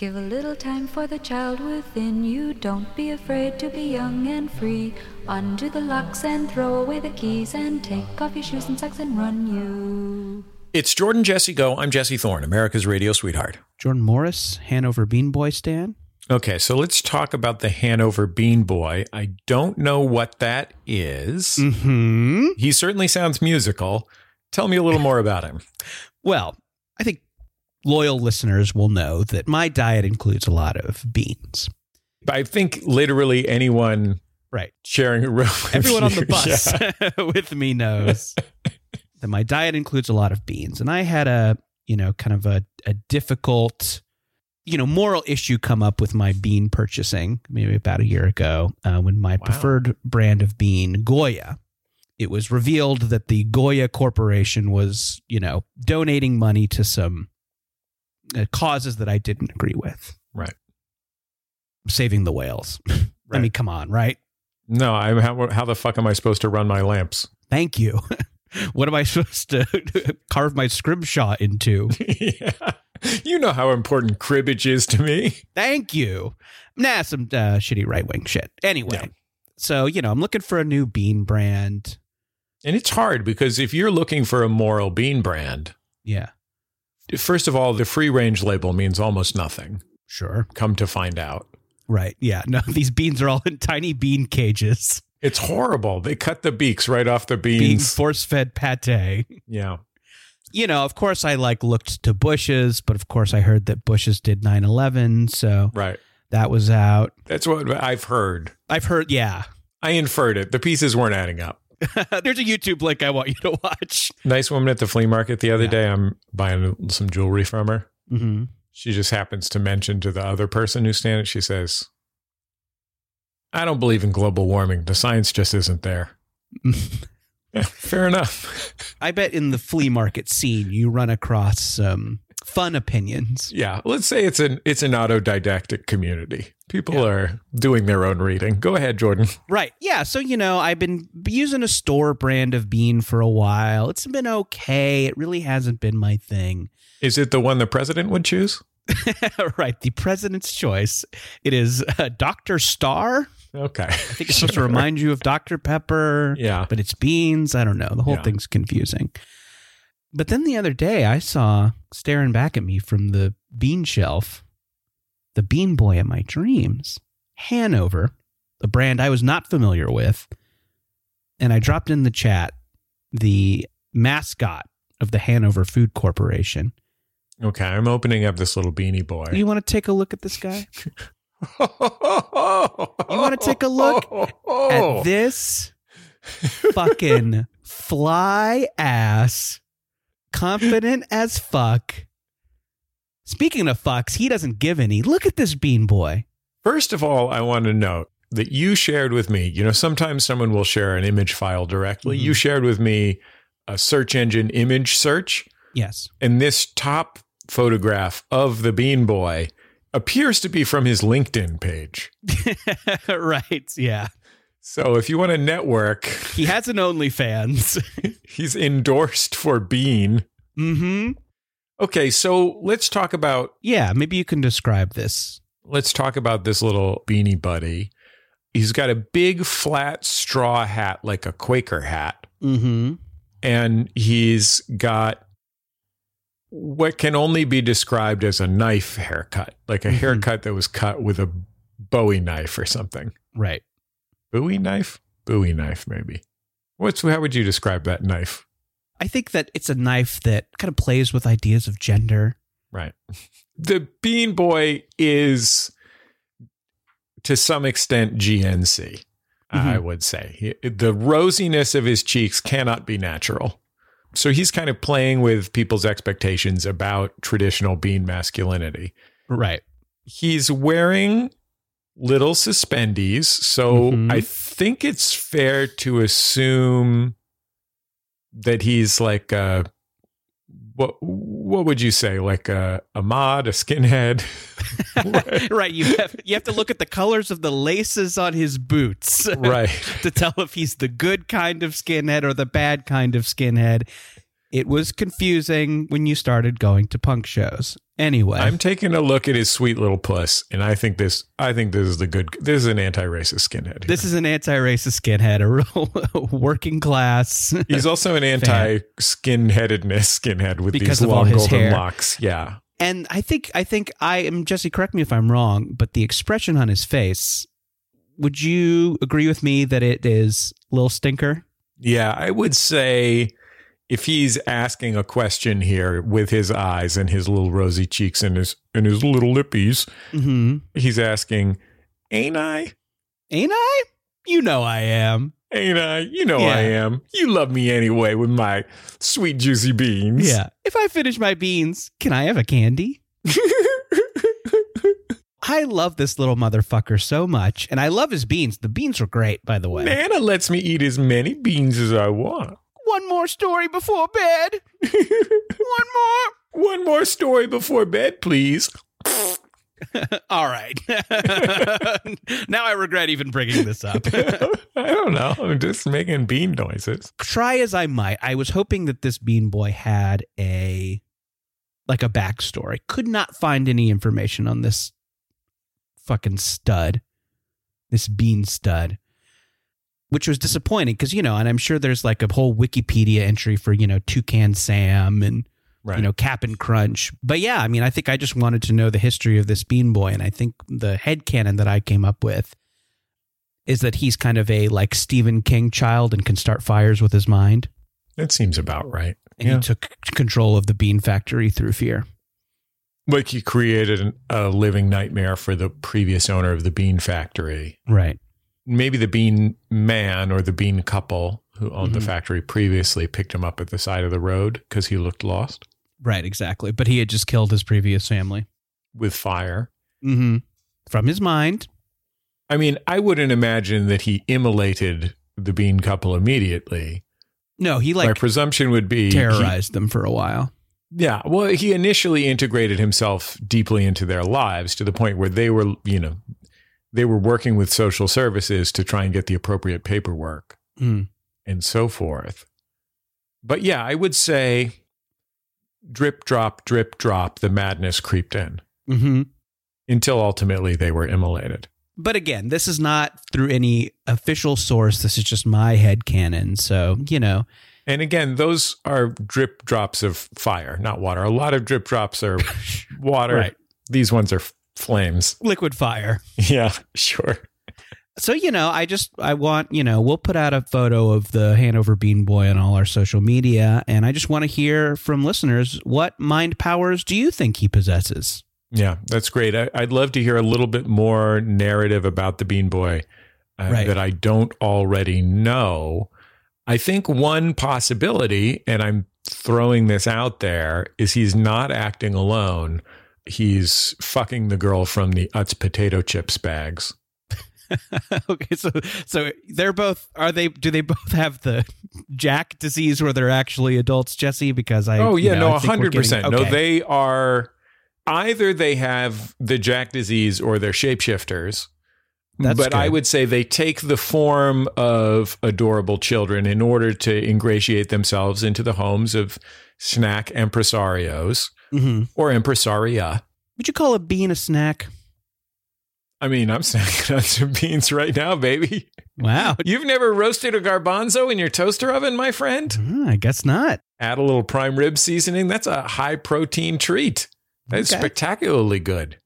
Give a little time for the child within you. Don't be afraid to be young and free. Undo the locks and throw away the keys and take off your shoes and socks and run you. It's Jordan Jesse Go. I'm Jesse Thorne, America's radio sweetheart. Jordan Morris, Hanover Bean Boy Stan. Okay, so let's talk about the Hanover Bean Boy. I don't know what that is. Hmm. He certainly sounds musical. Tell me a little more about him. Well, I think loyal listeners will know that my diet includes a lot of beans. I think literally anyone Right. sharing a room Everyone on the bus Yeah. with me knows that my diet includes a lot of beans. And I had a, you know, kind of a, a difficult, you know, moral issue come up with my bean purchasing maybe about a year ago uh, when my Wow. preferred brand of bean, Goya, it was revealed that the Goya Corporation was, you know, donating money to some causes that I didn't agree with. Right. Saving the whales. I mean, come on, right? No, I'm how, how the fuck am I supposed to run my lamps? Thank you. what am I supposed to carve my scrimshaw into? yeah. You know how important cribbage is to me. Thank you. Nah, some uh, shitty right wing shit. Anyway, Yeah. so, you know, I'm looking for a new bean brand. And it's hard because if you're looking for a moral bean brand, Yeah, first of all, the free range label means almost nothing. sure. Come to find out. Right. Yeah. No, these beans are all in tiny bean cages. It's horrible. They cut the beaks right off the Bean beans. force fed pate. yeah. You know, of course, I like looked to Bush's, but of course, I heard that Bush's did 9 11. So Right. that was out. That's what I've heard. I've heard, yeah. I inferred it. The pieces weren't adding up. There's a YouTube link I want you to watch. Nice woman at the flea market the other Yeah. day. I'm buying some jewelry from her. Mm-hmm. She just happens to mention to the other person who's standing, she says, I don't believe in global warming. The science just isn't there. Yeah, fair enough. I bet in the flea market scene you run across some fun opinions. yeah. Let's say it's an it's an autodidactic community. People Yeah. are doing their own reading. Go ahead, Jordan. Right. Yeah. So, you know, I've been using a store brand of bean for a while. It's been okay. It really hasn't been my thing. Is it the one the president would choose? right. The president's choice. It is uh, Dr. Star. Okay. I think it's supposed to remind you of Dr. Pepper, Yeah. but it's beans. I don't know. The whole Yeah. thing's confusing. But then the other day, I saw staring back at me from the bean shelf the bean boy of my dreams, Hanover, a brand I was not familiar with. And I dropped in the chat the mascot of the Hanover Food Corporation. Okay. I'm opening up this little beanie boy. You want to take a look at this guy? You wanna take a look At this fucking fly ass, confident as fuck. Speaking of fucks, he doesn't give any. Look at this bean boy. First of all, I want to note that you shared with me, you know, sometimes someone will share an image file directly. Mhm. You shared with me a search engine image search, Yes. and this top photograph of the Bean Boy appears to be from his LinkedIn page. right. Yeah. So if you want to network, He has an OnlyFans. he's endorsed for Bean. mm-hmm. Okay, so let's talk about Yeah. Maybe you can describe this. let's talk about this little beanie buddy. He's got a big flat straw hat like a Quaker hat. Mm-hmm. and he's got what can only be described as a knife haircut, like a Mhm. haircut that was cut with a Bowie knife or something. Right. Bowie knife? Bowie knife, maybe. What's how would you describe that knife? I think that it's a knife that kind of plays with ideas of gender. Right. The Bean Boy is to some extent GNC, I Mhm. would say. The rosiness of his cheeks cannot be natural. So he's kind of playing with people's expectations about traditional bean masculinity. Right. He's wearing little suspendies, so Mhm. I think it's fair to assume that he's like a what what would you say like a a mod a skinhead right. right. You have you have to look at the colors of the laces on his boots. right to tell if he's the good kind of skinhead or the bad kind of skinhead. It was confusing when you started going to punk shows. Anyway, I'm taking a look at his sweet little puss, and I think this. I think this is the good. This is an anti-racist skinhead. this is an anti-racist skinhead, a real working class. He's also an anti-skinheadedness skinhead with Because these long golden hair. locks. Yeah, and I think I think I am Jesse. Correct me if I'm wrong, but the expression on his face. Would you agree with me that it is Lil Stinker? yeah. I would say if he's asking a question here with his eyes and his little rosy cheeks and his and his little lippies, Mm-hmm. he's asking, "Ain't I? Ain't I? You know I am. Ain't I? You know Yeah. I am. You love me anyway with my sweet juicy beans." Yeah. If I finish my beans, can I have a candy? I love this little motherfucker so much, and I love his beans. The beans are great, by the way. Nana lets me eat as many beans as I want. One more story before bed. One more. One more story before bed, please. All right. now I regret even bringing this up. I don't know. I'm just making bean noises. Try as I might, I was hoping that this Bean Boy had a like a backstory. Could not find any information on this fucking stud, this bean stud, which was disappointing because you know, and I'm sure there's like a whole Wikipedia entry for you know Toucan Sam and Right. you know Cap'n Crunch. But yeah, I mean, I think I just wanted to know the history of this Bean Boy, and I think the head headcanon that I came up with is that he's kind of a like Stephen King child and can start fires with his mind. that seems about right. And Yeah. he took control of the bean factory through fear. Like he created an, a living nightmare for the previous owner of the bean factory. Right. Maybe the bean man or the bean couple who owned the Mhm. factory previously picked him up at the side of the road because he looked lost Right, exactly. But he had just killed his previous family. with fire. Mm-hmm. From his mind. I mean, I wouldn't imagine that he immolated the bean couple immediately. No, he like My presumption would be he- terrorized them for a while. Yeah. Well, he initially integrated himself deeply into their lives to the point where they were, you know, they were working with social services to try and get the appropriate paperwork Mm. and so forth. But yeah, I would say drip, drop, drip, drop, the madness creeped in Mm-hmm. until ultimately they were immolated. But again, this is not through any official source. This is just my head canon. So, you know, And again, those are drip drops of fire, not water. A lot of drip drops are water. Right. These ones are flames. liquid fire. Yeah, sure. So, you know, I just, I want, you know, we'll put out a photo of the Hanover Bean Boy on all our social media. And I just want to hear from listeners what mind powers do you think he possesses? Yeah, that's great. I, I'd love to hear a little bit more narrative about the Bean Boy uh, Right. that I don't already know. I think one possibility, and I'm throwing this out there, is he's not acting alone. He's fucking the girl from the Utz potato chips bags. okay, so so they're both are they do they both have the Jack disease where they're actually adults, Jesse? Because I oh you yeah, know, no, hundred percent. getting- No, they are either they have the Jack disease or they're shapeshifters. That's but I would say they take the form of adorable children in order to ingratiate themselves into the homes of snack impresarios Mhm. or impresaria. Would you call a bean a snack? I mean, I'm snacking on some beans right now, baby. Wow, You've never roasted a garbanzo in your toaster oven, my friend? Hmm, I guess not. Add a little prime rib seasoning. That's a high protein treat. That's Okay. spectacularly good.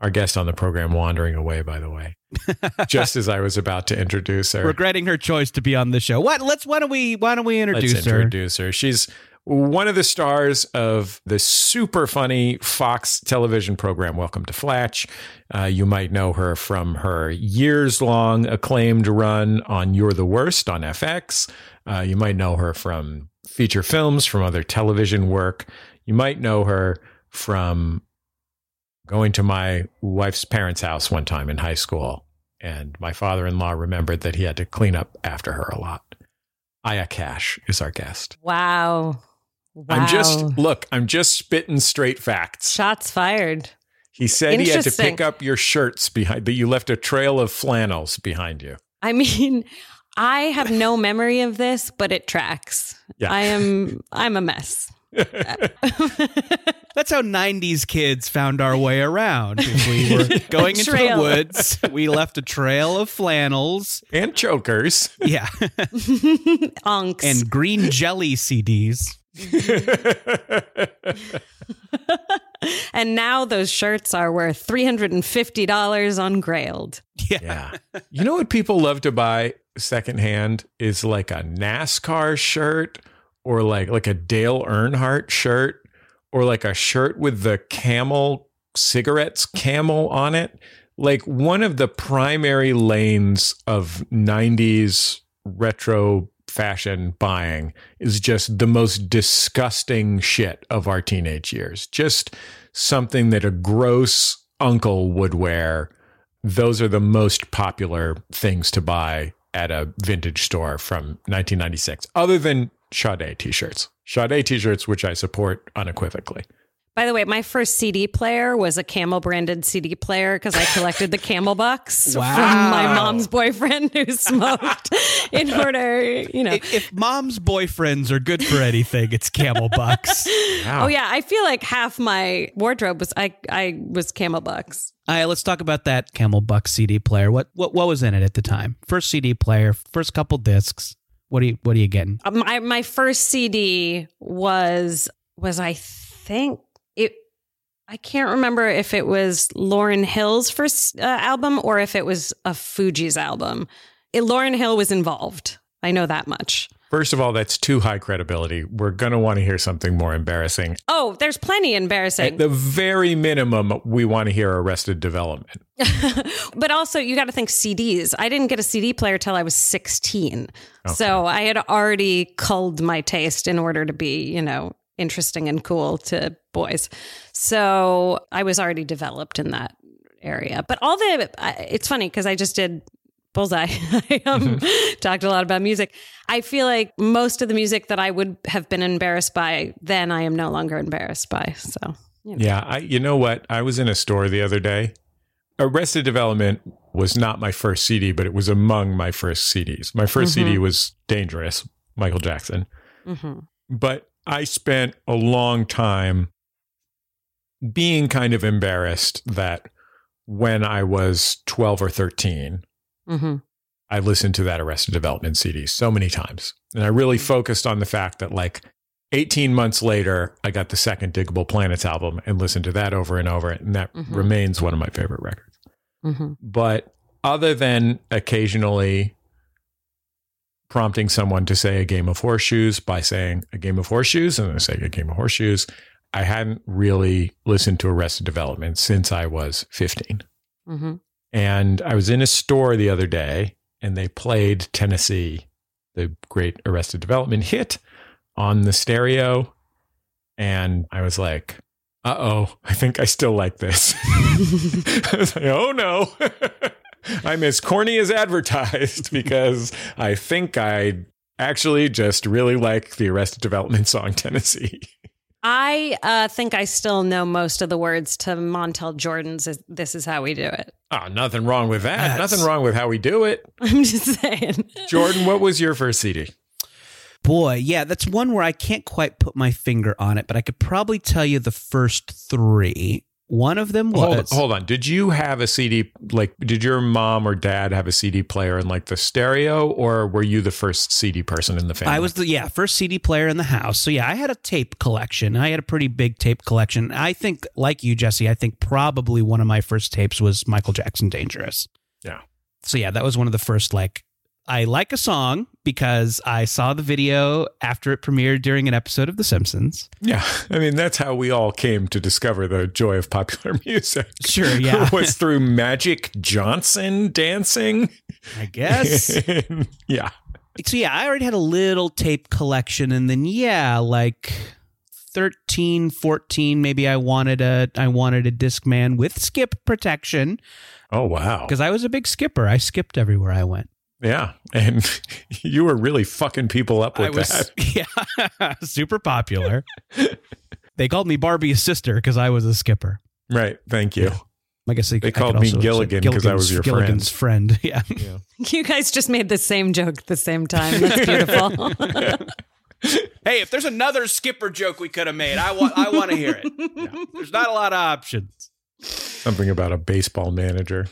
Our guest on the program wandering away, by the way, just as I was about to introduce her. Regretting her choice to be on the show. What? Let's. Why don't we? Why don't we introduce Let's her? introduce her. She's one of the stars of the super funny Fox television program, Welcome to Flatch. Uh, you might know her from her years long acclaimed run on You're the Worst on FX. Uh, you might know her from feature films, from other television work. You might know her from going to my wife's parents' house one time in high school. And my father in law remembered that he had to clean up after her a lot. Aya Cash is our guest. Wow. Wow. I'm just look, I'm just spitting straight facts. shots fired. He said he had to pick up your shirts behind, but you left a trail of flannels behind you. I mean, I have no memory of this, but it tracks. Yeah. I am I'm a mess. That's how 90s kids found our way around. If we were going into the woods, we left a trail of flannels. and chokers. Yeah. Unks. and green jelly CDs. Mm-hmm. And now those shirts are worth $350 on Grailed. yeah. You know what people love to buy secondhand is like a NASCAR shirt or like like a Dale Earnhardt shirt or like a shirt with the camel cigarettes camel on it. Like one of the primary lanes of 90s retro fashion buying is just the most disgusting shit of our teenage years. Just something that a gross uncle would wear those are the most popular things to buy at a vintage store from 1996, other than Sade t shirts. Sade t shirts, which I support unequivocally. By the way, my first CD player was a Camel branded CD player because I collected the Camel bucks Wow. from my mom's boyfriend who smoked in order, you know. If, if mom's boyfriends are good for anything, it's camel bucks. Wow. Oh yeah, I feel like half my wardrobe was I I was Camel bucks. All right, let's talk about that camel bucks CD player. What what what was in it at the time? First CD player, first couple discs. What are you what are you getting? Uh, My my first CD was was I think it I can't remember if it was Lauryn Hill's first uh, album or if it was a Fugees album. It, Lauryn Hill was involved. I know that much. First of all, that's too high credibility. We're going to want to hear something more embarrassing. Oh, there's plenty embarrassing. At the very minimum, we want to hear Arrested Development. but also, you got to think CDs. I didn't get a CD player till I was 16. So I had already culled my taste in order to be, you know, interesting and cool to boys. So I was already developed in that area. But all the, I- it's funny because I just did Bullseye. I um, talked a lot about music. I feel like most of the music that I would have been embarrassed by, then I am no longer embarrassed by. So, you know. Yeah, I, you know what? I was in a store the other day. Arrested Development was not my first CD, but it was among my first CDs. My 1st CD was Dangerous, Michael Jackson. Mm-hmm. But I spent a long time being kind of embarrassed that when I was 12 or 13, Mhm. I listened to that Arrested Development CD so many times. And I really focused on the fact that, like, 18 months later, I got the second Digable Planets album and listened to that over and over. And that Mhm. remains one of my favorite records. Mhm. But other than occasionally prompting someone to say a game of horseshoes by saying a game of horseshoes and then saying a game of horseshoes, I hadn't really listened to Arrested Development since I was 15. Mhm. And I was in a store the other day and they played Tennessee, the great Arrested Development hit on the stereo. And I was like, uh oh, I think I still like this. I was like, oh no. I'm as corny as advertised because I think I actually just really like the Arrested Development song Tennessee. I uh, think I still know most of the words to Montel Jordan's This Is How We Do It. Oh, nothing wrong with that. That's- Nothing wrong with how we do it. I'm just saying. Jordan, what was your first CD? Boy, yeah, that's one where I can't quite put my finger on it, but I could probably tell you the first three. One of them was Hold, hold on. Did you have a CD? Like, did your mom or dad have a CD player in like the stereo, or were you the first CD person in the family? I was the yeah first CD player in the house. So yeah, I had a tape collection. I had a pretty big tape collection. I think, like you, Jesse, I think probably one of my first tapes was Michael Jackson "Dangerous." Yeah. So yeah, that was one of the first like I like a song because I saw the video after it premiered during an episode of The Simpsons. Yeah, I mean that's how we all came to discover the joy of popular music. Sure, yeah. was through Magic Johnson dancing. I guess. yeah, so yeah, I already had a little tape collection and then yeah, like 13, 14 maybe I wanted a I wanted a disc man with skip protection Oh wow, because I was a big skipper. I skipped everywhere I went. Yeah, and you were really fucking people up with I was that. yeah, super popular. they called me Barbie's sister because I was a skipper. Right. Thank you. I guess they, They I called me Gilligan because I was your friend. Gilligan's friend. Yeah. You guys just made the same joke at the same time. That's beautiful. Hey, if there's another skipper joke we could have made, I want I want to hear it. There's not a lot of options. Something about a baseball manager.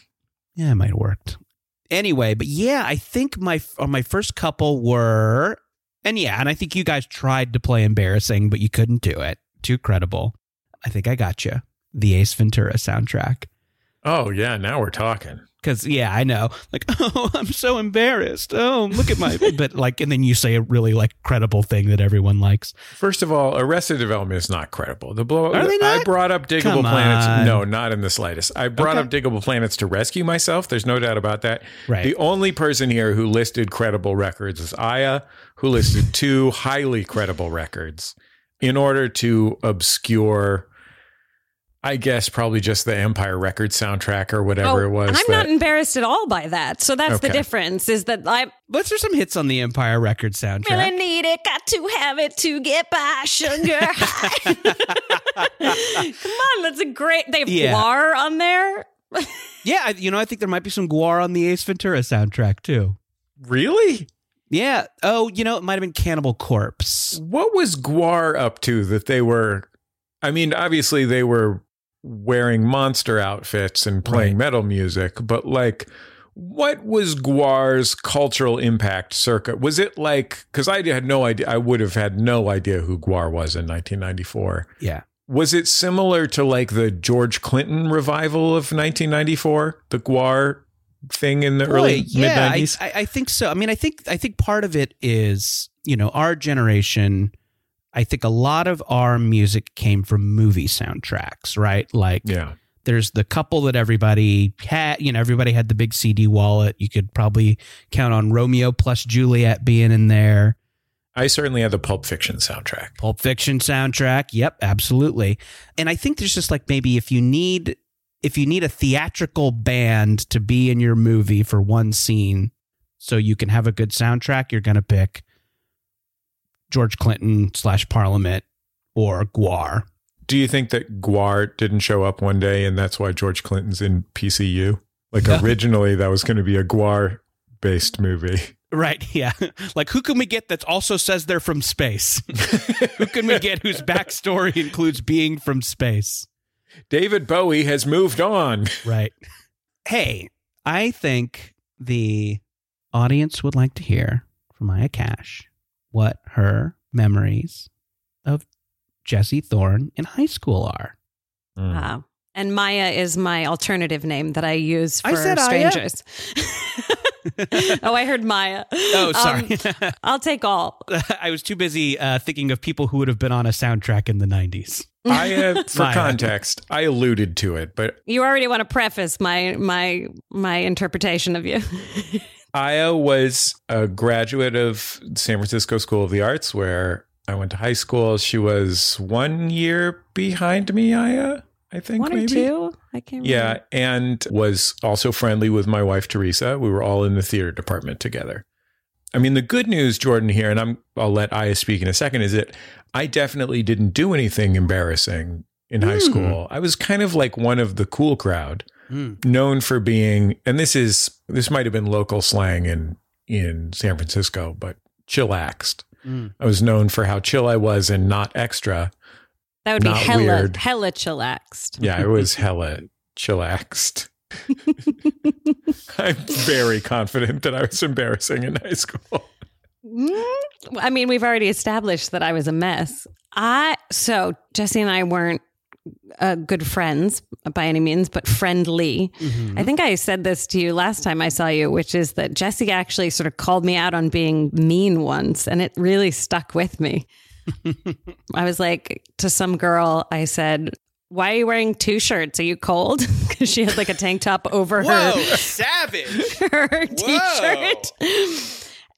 Yeah, it might have worked. Anyway, but yeah, I think my uh, my first couple were, and yeah, and I think you guys tried to play embarrassing, but you couldn't do it. Too credible. I think I got you. The Ace Ventura soundtrack. Oh yeah, now we're talking. Because yeah, I know. Like, oh, I'm so embarrassed. Oh, look at my. but like, and then you say a really like credible thing that everyone likes. First of all, Arrested Development is not credible. The blow Are they not? I brought up Digable Come Planets. on. No, not in the slightest. I brought Okay. up Digable Planets to rescue myself. There's no doubt about that. Right. The only person here who listed credible records is Aya, who listed two highly credible records in order to obscure. I guess probably just the Empire Records soundtrack or whatever oh, it was. Oh, I'm that- not embarrassed at all by that. So that's the difference is that I But there's some hits on the Empire Records soundtrack. really need it, got to have it to get by sugar. Come on, that's a great. They have Yeah. Gwar on there. Yeah, I- you know, I think there might be some Gwar on the Ace Ventura soundtrack too. really. Yeah. Oh, you know, it might have been Cannibal Corpse. What was Gwar up to that they were? I mean, obviously they were wearing monster outfits and playing Right. metal music, but like, what was Gwar's cultural impact circa? Was it like, because I had no idea, I would have had no idea who Gwar was in 1994. Yeah. Was it similar to like the George Clinton revival of 1994, the Gwar thing in the early Boy, mid yeah, I, 90s? I, I think so. I mean, I think I think part of it is you know our generation. I think a lot of our music came from movie soundtracks, right? Like Yeah. there's the couple that everybody had. You know, everybody had the big CD wallet. You could probably count on Romeo plus Juliet being in there. I certainly had the Pulp Fiction soundtrack. Pulp Fiction soundtrack. Yep, absolutely. And I think there's just like maybe if you need if you need a theatrical band to be in your movie for one scene so you can have a good soundtrack, you're gonna pick George Clinton slash Parliament or Gwar. Do you think that Gwar didn't show up one day and that's why George Clinton's in PCU? Like No. originally that was going to be a Gwar based movie. Right, yeah. Like who can we get that also says they're from space? who can we get whose backstory includes being from space? David Bowie has moved on. Right. Hey, I think the audience would like to hear from Maya Cash what her memories of Jesse Thorne in high school are. Uh, and Maya is my alternative name that I use for I said strangers. oh, I heard Maya. Oh, Um, sorry. I'll take all. I was too busy uh, thinking of people who would have been on a soundtrack in the 90s. I uh, for Maya. context, I alluded to it, but You already want to preface my my my interpretation of you. Aya was a graduate of San Francisco School of the Arts where I went to high school. She was one year behind me, Aya, I think One maybe. or two? I can't remember. Yeah, and was also friendly with my wife Teresa. We were all in the theater department together. I mean, the good news, Jordan, here, and I'm I'll let Aya speak in a second, is that I definitely didn't do anything embarrassing in high Hmm. school. I was kind of like one of the cool crowd, Mm. known for being, and this is this might have been local slang in in San Francisco, but chillaxed. Mm. I was known for how chill I was and not extra. That would be hella weird. hella chillaxed. Yeah, I was hella chillaxed. I'm very confident that I was embarrassing in high school. Mm, I mean, we've already established that I was a mess. I so Jesse and I weren't uh, good friends by any means, but friendly. Mhm. I think I said this to you last time I saw you, which is that Jesse actually sort of called me out on being mean once, and it really stuck with me. I was like to some girl, I said, "Why are you wearing two shirts? Are you cold?" Because she had like a tank top over her savage. her t-shirt.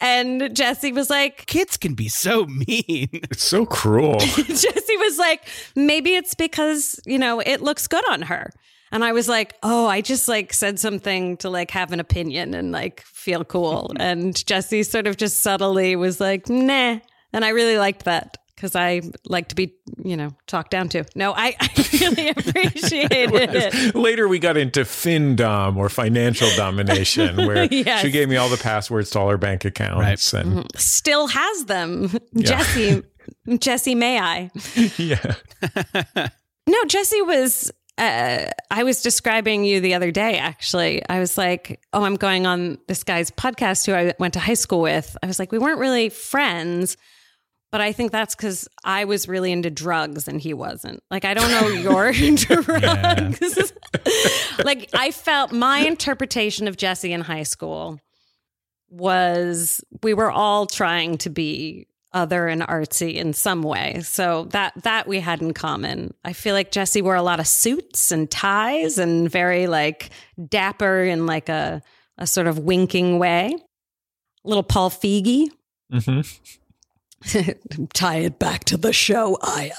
And Jesse was like, Kids can be so mean. It's so cruel. Jesse was like, maybe it's because, you know, it looks good on her. And I was like, oh, I just like said something to like have an opinion and like feel cool. and Jesse sort of just subtly was like, nah. And I really liked that because I like to be, you know, talked down to. No, I, I really appreciated it. Later, we got into FinDom or financial domination, where Yes. she gave me all the passwords to all her bank accounts. And Still has them. Jesse, Jesse, may I? yeah, No, Jesse was. Uh, I was describing you the other day. Actually, I was like, "Oh, I'm going on this guy's podcast who I went to high school with." I was like, "We weren't really friends." But I think that's because I was really into drugs and he wasn't. Like, I don't know your drugs. like, I felt my interpretation of Jesse in high school was we were all trying to be other and artsy in some way. So that that we had in common. I feel like Jesse wore a lot of suits and ties and very like dapper in like a a sort of winking way. A Little Paul Feig. hmm Tie it back to the show, Aya.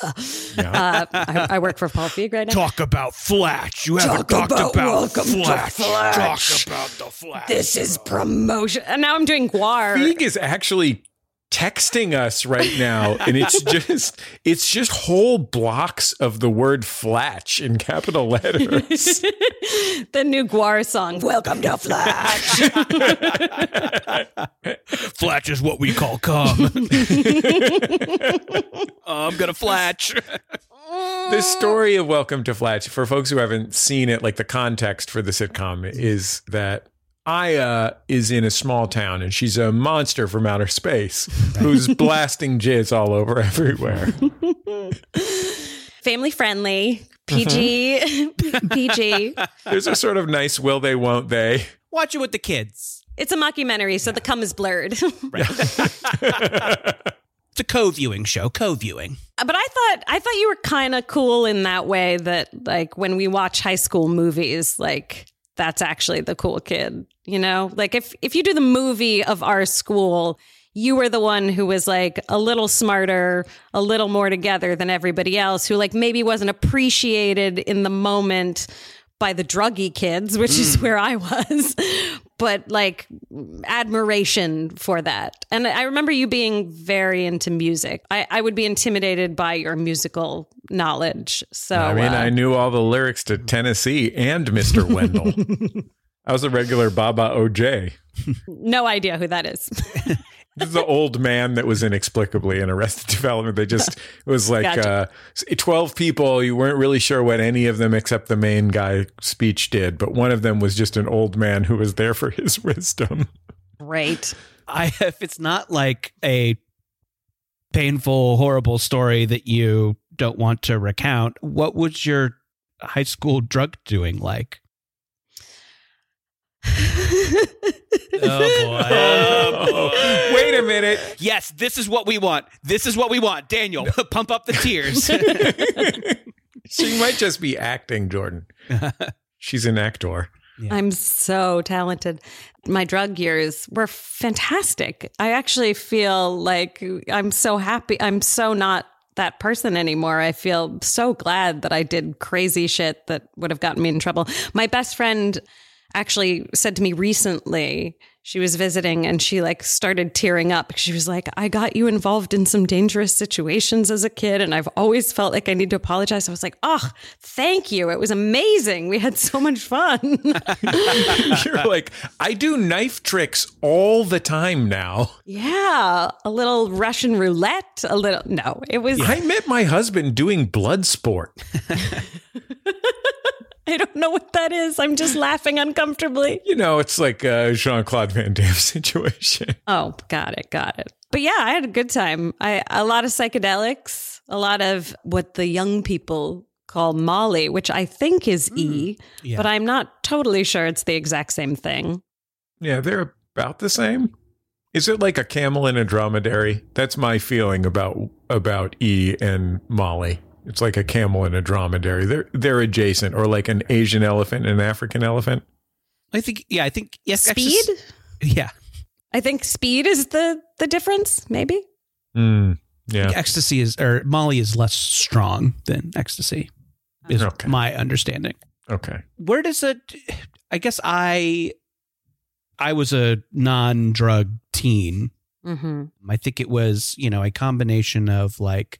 yeah. Uh, I, I work for Paul Feig right now. Talk about Flatch. You haven't Talk talked about about, Welcome to Flatch. Flatch. Talk about the Flatch. This is promotion. And now I'm doing Gwar. Feig is actually texting us right now, and it's just it's just whole blocks of the word "flatch" in capital letters. the new Gwar song. Welcome to Flash. Flatch is what we call cum. I'm gonna flatch. the story of Welcome to Flatch, for folks who haven't seen it, like the context for the sitcom is that Aya is in a small town and she's a monster from outer space who's blasting jizz all over everywhere. Family friendly. PG. Mm-hmm. PG. There's a sort of nice will they, won't they. Watch it with the kids. It's a mockumentary, so the cum is blurred. It's a co-viewing show. Co-viewing. but I thought I thought you were kind of cool in that way that like when we watch high school movies, like that's actually the cool kid, you know? Like if if you do the movie of our school, you were the one who was like a little smarter, a little more together than everybody else who like maybe wasn't appreciated in the moment by the druggy kids, which is mm. where I was, but like admiration for that. And I remember you being very into music. I, I would be intimidated by your musical knowledge. So I mean, uh, I knew all the lyrics to Tennessee and Mr. Wendell. I was a regular Baba Oje. no idea who that is. This is the old man that was inexplicably in Arrested Development. They just it was like Gotcha. uh, twelve people. You weren't really sure what any of them except the main guy speech did, but one of them was just an old man who was there for his wisdom. Right. I if it's not like a painful, horrible story that you don't want to recount, what was your high school drug doing like? Oh boy! Wait a minute. Yes, this is what we want. This is what we want. Daniel, pump up the tears. She might just be acting, Jordan. She's an actor. I'm so talented. My drug years were fantastic. I actually feel like I'm so happy. I'm so not that person anymore. I feel so glad that I did crazy shit that would have gotten me in trouble. My best friend actually said to me recently, she was visiting and she like started tearing up. She was like, I got you involved in some dangerous situations as a kid and I've always felt like I need to apologize. I was like, oh, thank you. It was amazing. We had so much fun. You're like, I do knife tricks all the time now. Yeah, a little Russian roulette, a little. No, it was. I met my husband doing blood sport. I don't know what that is. I'm just laughing uncomfortably. You know, it's like a Jean Claude Van Damme situation. Oh, got it, got it. But yeah, I had a good time. I a lot of psychedelics, a lot of what the young people call Molly, which I think is E, mm, yeah. but I'm not totally sure it's the exact same thing. Yeah, they're about the same. Is it like a camel and a dromedary? That's my feeling about about E and Molly. It's like a camel and a dromedary. They're they're adjacent, or like an Asian elephant and an African elephant. I think yeah, I think yes, Speed? yeah. I think speed is the the difference, maybe. Mm, yeah. Ecstasy is or Molly is less strong than ecstasy. Is Okay. my understanding. Okay. Where does it I guess I I was a non-drug teen Mm-hmm. I think it was, you know, a combination of like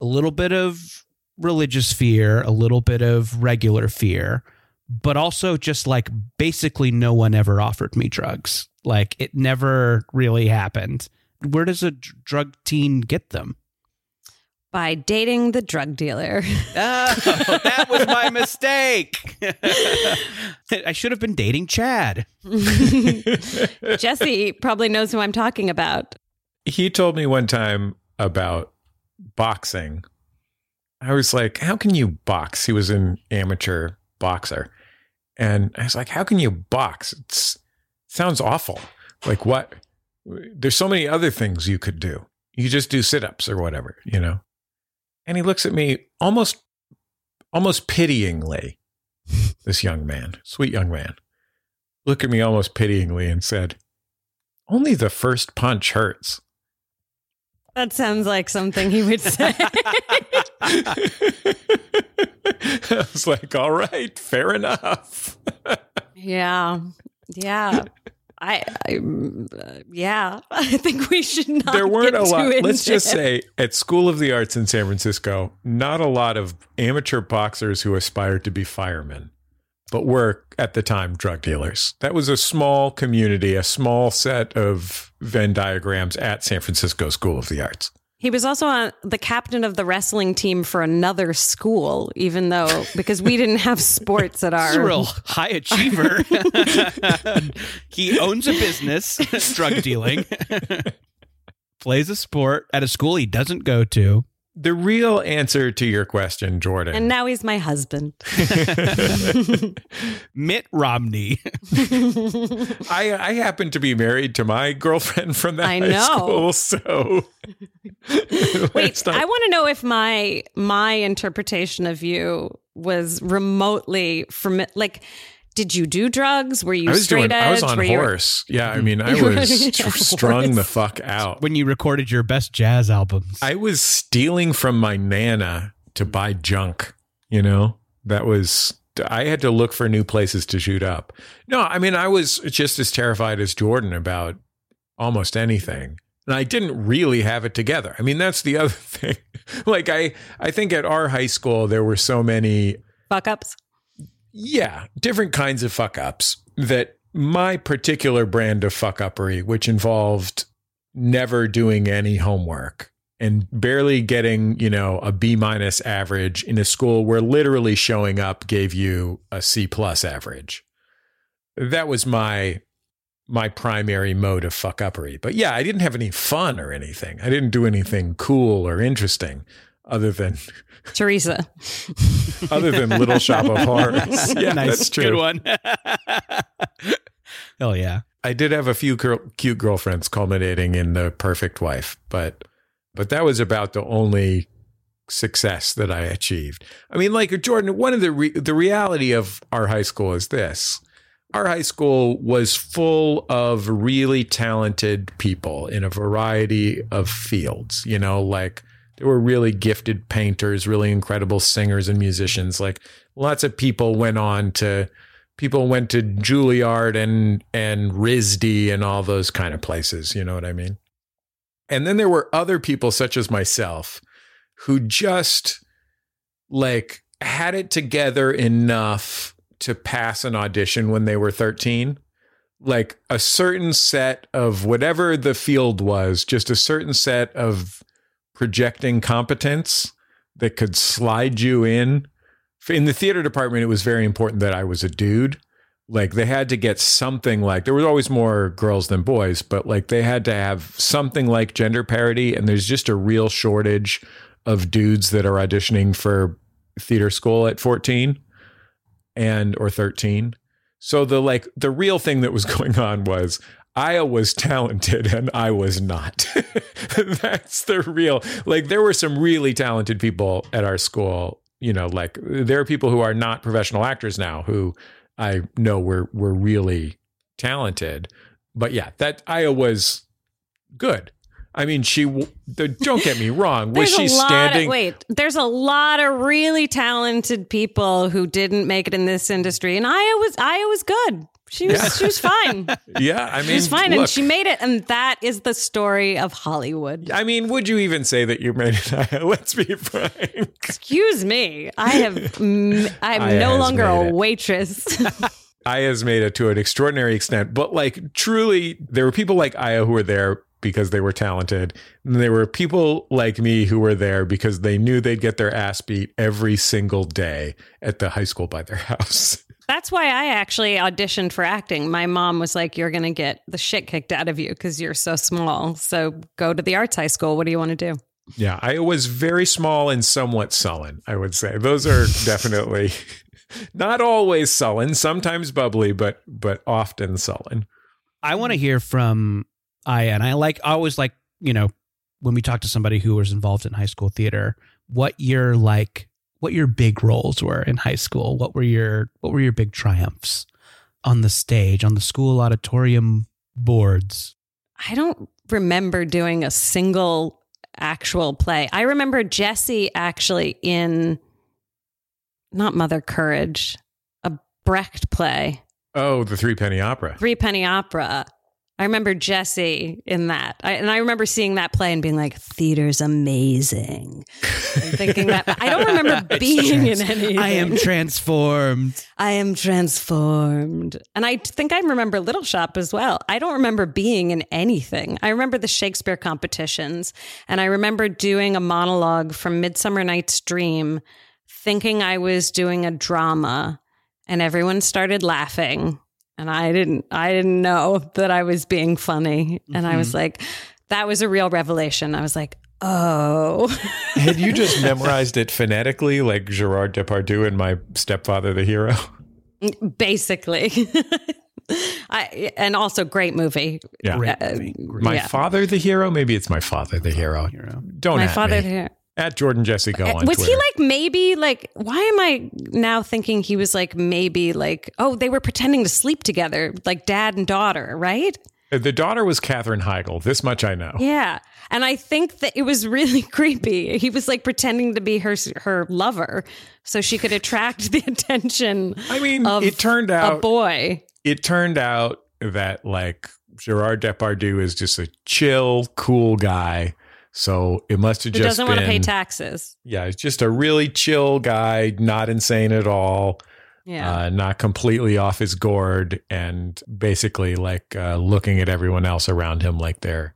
a little bit of religious fear, a little bit of regular fear, but also just like basically no one ever offered me drugs. Like it never really happened. Where does a drug teen get them? By dating the drug dealer. Oh, that was my mistake. I should have been dating Chad. Jesse probably knows who I'm talking about. he told me one time about boxing. I was like, "How can you box?" He was an amateur boxer, and I was like, "How can you box?" It sounds awful. Like what? There's so many other things you could do. You just do sit-ups or whatever, you know. And he looks at me almost, almost pityingly. This young man, sweet young man, looked at me almost pityingly and said, "Only the first punch hurts." That sounds like something he would say. I was like, all right, fair enough. yeah. Yeah. I, I uh, yeah, I think we should not. there weren't get a lot. Let's just it. say at School of the Arts in San Francisco, not a lot of amateur boxers who aspired to be firemen, but were at the time drug dealers. That was a small community, a small set of Venn diagrams at San Francisco School of the Arts. He was also on the captain of the wrestling team for another school, even though because we didn't have sports at our real high achiever. he owns a business, drug dealing, plays a sport at a school he doesn't go to. The real answer to your question, Jordan. and now he's my husband. Mitt Romney. I, I happen to be married to my girlfriend from that I high know. school, so Wait, not- I want to know if my my interpretation of you was remotely from like. Did you do drugs? Were you I was straight doing. edge? I was on Were you- horse. Yeah, I mean, I was on strung the fuck out. when you recorded your best jazz albums. I was stealing from my nana to buy junk. You know, that was. I had to look for new places to shoot up. No, I mean, I was just as terrified as Jordan about almost anything. And I didn't really have it together. I mean, that's the other thing. like I I think at our high school there were so many fuck ups. Yeah, different kinds of fuck ups that my particular brand of fuck uppery, which involved never doing any homework and barely getting, you know, a B minus average in a school where literally showing up gave you a C plus average. That was my my primary mode of fuck uppery. But yeah, I didn't have any fun or anything. I didn't do anything cool or interesting other than Teresa. other than Little Shop of Horrors. Yeah, nice. that's true. Good one. Hell yeah. I did have a few girl, cute girlfriends culminating in the perfect wife, but but that was about the only success that I achieved. I mean, like Jordan, one of the re- the reality of our high school is this: our high school was full of really talented people in a variety of fields. You know, like there were really gifted painters, really incredible singers and musicians. Like lots of people went on to people went to Juilliard and and RISD and all those kind of places. You know what I mean? And then there were other people such as myself who just like had it together enough to pass an audition when they were 13 like a certain set of whatever the field was just a certain set of projecting competence that could slide you in. In the theater department it was very important that i was a dude. Like they had to get something like there was always more girls than boys but like they had to have something like gender parity and there's just a real shortage of dudes that are auditioning for theater school at 14 and or 13 so the like the real thing that was going on was Aya was talented and I was not. That's the real like there were some really talented people at our school, you know, like there are people who are not professional actors now who I know were were really talented. But yeah, that Aya was good. I mean, she. the- Don't get me wrong. Was There's she a lot standing? Of, wait, there's a lot of really talented people who didn't make it in this industry, and Aya was Aya was good. She was she was fine. Yeah, I mean, She was fine, and she made it. And that is the story of Hollywood. I mean, would you even say that you made it? Let's be frank. Excuse me, I have mm, I'm Aya no longer a waitress. waitress. has made it to an extraordinary extent, but like truly, there were people like Aya who were there because they were talented. And there were people like me who were there because they knew they'd get their ass beat every single day at the high school by their house. That's why I actually auditioned for acting. My mom was like, "You're going to get the shit kicked out of you because you're so small. So go to the arts high school. What do you want to do?" Yeah, I was very small and somewhat sullen, I would say. Those are definitely not always sullen, sometimes bubbly, but but often sullen. I want to hear from Aya, and I like I always like you know when we talk to somebody who was involved in high school theater, what your like what your big roles were in high school. What were your what were your big triumphs on the stage, on the school auditorium boards? I don't remember doing a single actual play. I remember Jesse actually in not Mother Courage, a Brecht play, Oh, the three penny opera. Three Penny Opera. I remember Jesse in that. I, and I remember seeing that play and being like, theater's amazing. And thinking that. I don't remember being in anything. I am transformed. I am transformed. And I think I remember Little Shop as well. I don't remember being in anything. I remember the Shakespeare competitions and I remember doing a monologue from Midsummer Night's Dream, thinking I was doing a drama and everyone started laughing. And I didn't I didn't know that I was being funny. And I was like, that was a real revelation. I was like, oh. Had you just memorized it phonetically like Gerard Depardieu and My Stepfather the Hero? Basically. I and also great movie. Yeah. Great Uh, movie, great My yeah. father the hero? Maybe it's my father the hero. hero. Don't My father me. here. At Jordan Jesse Go uh, on was Twitter. he like maybe like why am I now thinking he was like maybe like oh they were pretending to sleep together like dad and daughter right uh, the daughter was Katherine Heigl. This much I know. yeah and I think that it was really creepy he was like pretending to be her her lover so she could attract the attention I mean, it turned out a boy it turned out that like Gerard Depardieu is just a chill, cool guy. So it must have who just doesn't been want to pay taxes yeah, it's just a really chill guy, not insane at all. yeah uh, not completely off his gourd and basically like uh, looking at everyone else around him like they're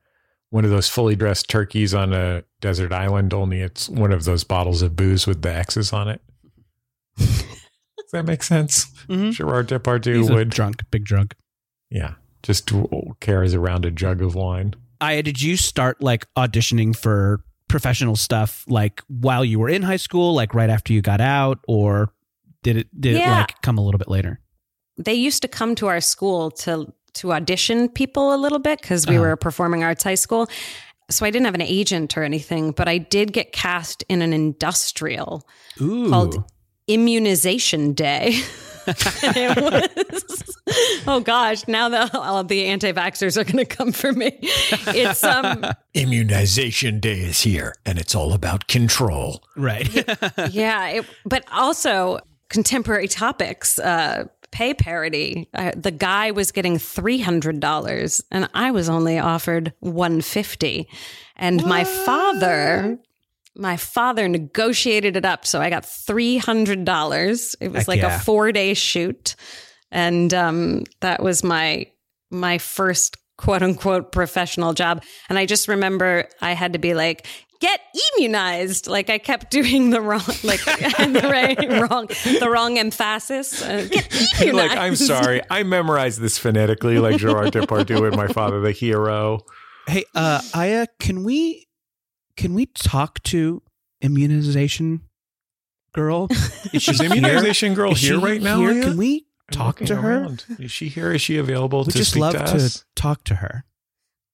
one of those fully dressed turkeys on a desert island, only it's one of those bottles of booze with the X's on it. Does that make sense? Mhm. Gerard Depardieu He's a would, drunk, big drunk. yeah, just carries around a jug of wine. Aya, did you start like auditioning for professional stuff like while you were in high school, like right after you got out, or did it did it like come a little bit later? they used to come to our school to to audition people a little bit because we Uh-huh. were a performing arts high school. So I didn't have an agent or anything, but I did get cast in an industrial Ooh, called Immunization Day. And it was, oh gosh, now the all the anti-vaxxers are going to come for me. It's um Immunization day is here, and it's all about control. right. yeah, it, but also contemporary topics, uh, pay parity. Uh, the guy was getting three hundred dollars, and I was only offered one fifty. And my father, my father negotiated it up, so I got three hundred dollars. It was Heck like yeah. a four day shoot, and um, that was my my first quote unquote professional job. And I just remember I had to be like, get immunized. Like I kept doing the wrong, like the right, wrong, the wrong emphasis. Uh, get immunized. like, I'm sorry, I memorized this phonetically, like Gerard Depardieu and my father the hero. hey, uh, Aya, can we can we talk to immunization girl? Is Is she here? immunization girl Is here right now? here? Can we talk looking to her? around. Is she here? Is she available We to just speak love to to us? talk to her.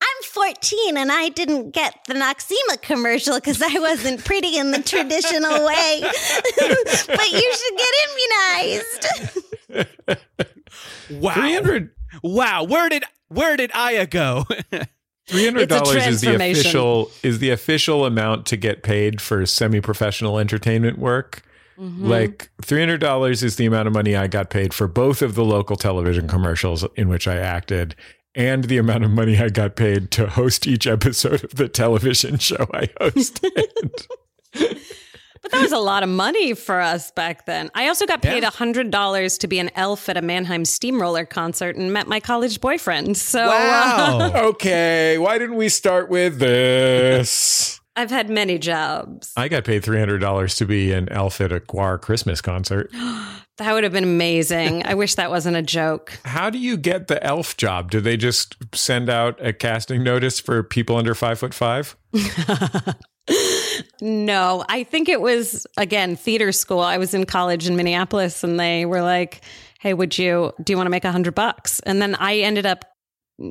I'm 14 and I didn't get the Noxzema commercial because I wasn't pretty in the traditional way. but you should get immunized. Wow. 300 Wow. Where did where did Aya go? Three hundred dollars is the official is the official amount to get paid for semi professional entertainment work. Mhm. Like $300 is the amount of money I got paid for both of the local television commercials in which I acted and the amount of money I got paid to host each episode of the television show I hosted. But that was a lot of money for us back then. I also got paid Yeah. a hundred dollars to be an elf at a Mannheim Steamroller concert and met my college boyfriend. So uh, Wow. okay, why didn't we start with this? I've had many jobs. I got paid $300 to be an elf at a Gwar Christmas concert. That would have been amazing. I wish that wasn't a joke. How do you get the elf job? Do they just send out a casting notice for people under five foot five? no, I think it was again theater school. I was in college in Minneapolis, and they were like, "Hey, would you do you want to make a hundred bucks?" And then I ended up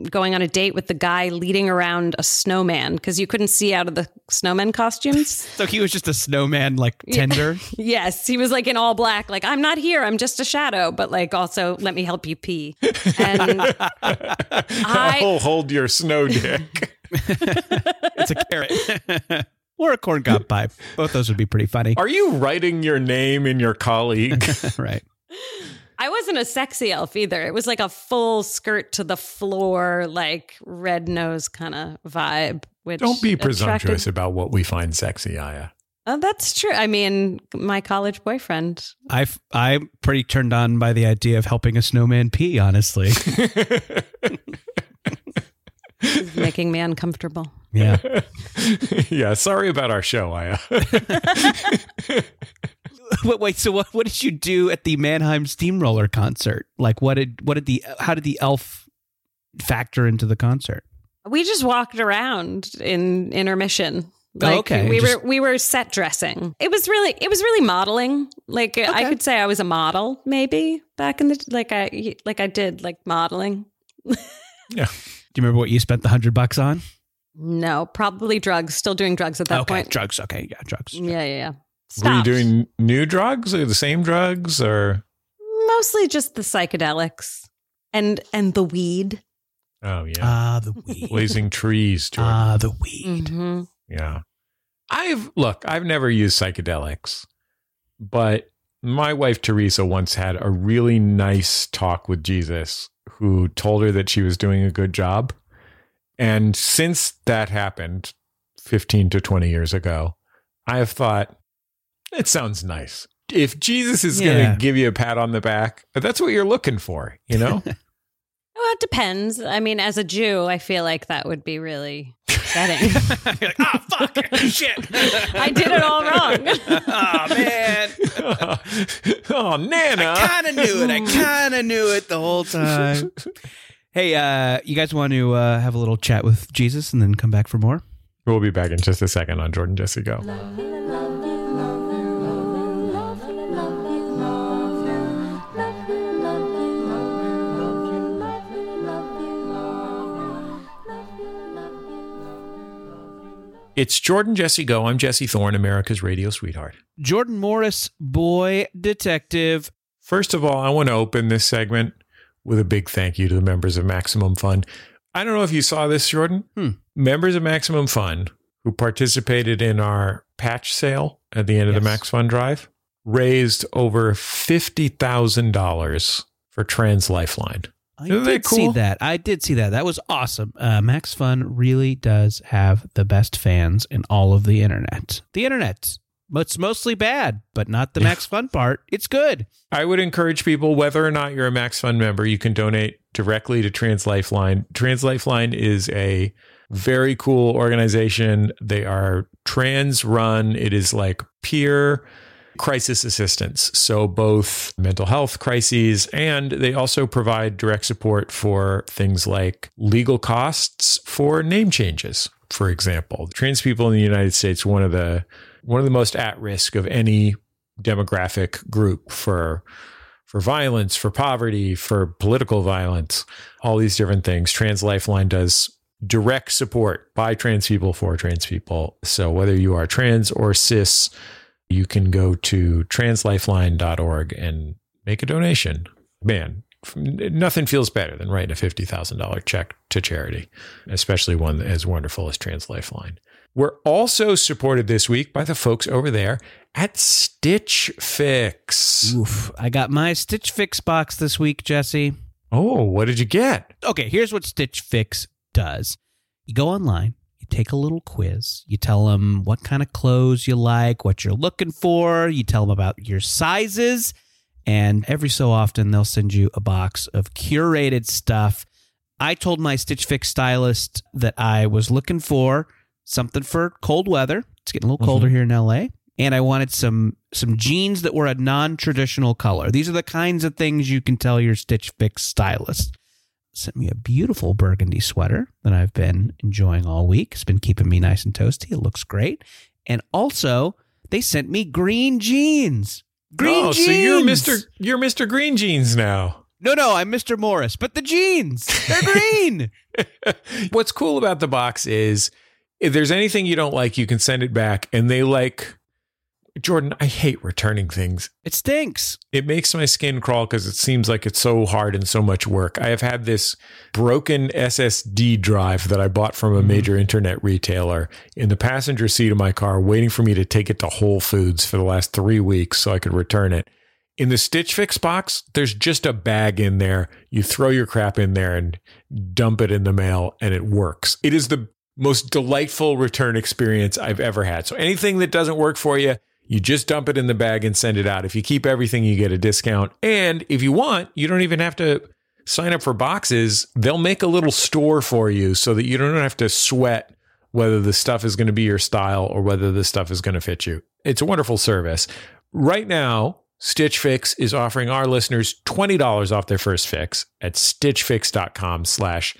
going on a date with the guy leading around a snowman because you couldn't see out of the snowman costumes. So he was just a snowman, like tender. yes, he was like in all black, like I'm not here, I'm just a shadow, but like also let me help you pee. And I- oh, hold your snow dick. it's a carrot. Or a corn cob pipe. Both those would be pretty funny. Are you writing your name in your colleague? right. I wasn't a sexy elf either. It was like a full skirt to the floor, like red nose kind of vibe. Which Don't be attracted- presumptuous about what we find sexy, Aya. Oh, that's true. I mean, my college boyfriend. I I'm pretty turned on by the idea of helping a snowman pee. Honestly, is making me uncomfortable. yeah. yeah, sorry about our show, Aya. Wait, wait. So what? What did you do at the Mannheim Steamroller concert? Like, what did what did the how did the elf factor into the concert? We just walked around in intermission. Oh, like Oh, okay. we Just- were we were set dressing. It was really it was really modeling. Like I could say I was a model maybe back in the like I like I did like modeling. Do you remember what you spent the hundred bucks on? No, probably drugs. Still doing drugs at that okay, point. drugs. Okay, yeah, drugs. Yeah, yeah, yeah. Were you doing new drugs or the same drugs or mostly just the psychedelics and and the weed? Oh yeah. Ah, the weed. Blazing trees, Jordan. Ah, the weed. hmm Yeah. I've look, I've never used psychedelics, but my wife Teresa once had a really nice talk with Jesus who told her that she was doing a good job. And since that happened 15 to 20 years ago, I have thought it sounds nice. If Jesus is going to give you a pat on the back, that's what you're looking for, you know? Well, it depends. I mean, as a Jew, I feel like that would be really upsetting. You're like, ah, fuck, shit. I did it all wrong. oh man, oh, Nana. I kind of knew it. I kind of knew it the whole time. Hey, uh, you guys want to uh, have a little chat with Jesus and then come back for more? We'll be back in just a second on Jordan Jesse Go. It's Jordan Jesse Go. I'm Jesse Thorn, America's radio sweetheart. Jordan Morris, boy detective. First of all, I want to open this segment with a big thank you to the members of Maximum Fun. I don't know if you saw this, Jordan. Hmm. Members of Maximum Fun who participated in our patch sale at the end of the Max Fun Drive raised over $50,000 for Trans Lifeline. I Isn't did see that. I did see that. That was awesome. Uh, Max Fun really does have the best fans in all of the internet. The internet. It's mostly bad, but not the. Max Fun part. It's good. I would encourage people, whether or not you're a Max Fun member, you can donate directly to Trans Lifeline. Trans Lifeline is a very cool organization. They are trans run. It is like peer crisis assistance. So both mental health crises and they also provide direct support for things like legal costs for name changes. For example, trans people in the United States, one of the one of the most at risk of any demographic group for for violence, for poverty, for political violence, all these different things. Trans Lifeline does direct support by trans people for trans people. So whether you are trans or cis, you can go to translifeline.org and make a donation. Man, nothing feels better than writing a $50,000 check to charity, especially one as wonderful as Trans Lifeline. We're also supported this week by the folks over there at Stitch Fix. Oof. I got my Stitch Fix box this week, Jesse. Oh, what did you get? Okay, here's what Stitch Fix does. You go online, take a little quiz, you tell them what kind of clothes you like, what you're looking for, you tell them about your sizes, and every so often they'll send you a box of curated stuff. I told my Stitch Fix stylist that I was looking for something for cold weather. It's getting a little colder mm-hmm. here in LA. And I wanted some some jeans that were a non-traditional color. These are the kinds of things you can tell your Stitch Fix stylist. Sent me a beautiful burgundy sweater that I've been enjoying all week. It's been keeping me nice and toasty. It looks great. And also, they sent me green jeans. Green oh, jeans. so you're Mr. You're Mr. Green Jeans now. No, no, I'm Mr. Morris, but the jeans, they're green. What's cool about the box is if there's anything you don't like, you can send it back and they like Jordan, I hate returning things. it stinks. It makes my skin crawl because it seems like it's so hard and so much work. I have had this broken SSD drive that I bought from a mm-hmm. major internet retailer in the passenger seat of my car, waiting for me to take it to Whole Foods for the last three weeks so I could return it. In the Stitch Fix box, there's just a bag in there. You throw your crap in there and dump it in the mail, and it works. It is the most delightful return experience I've ever had. So anything that doesn't work for you, you just dump it in the bag and send it out. If you keep everything, you get a discount. And if you want, you don't even have to sign up for boxes. They'll make a little store for you so that you don't have to sweat whether the stuff is going to be your style or whether the stuff is going to fit you. It's a wonderful service. Right now, Stitch Fix is offering our listeners $20 off their first fix at stitchfix.com slash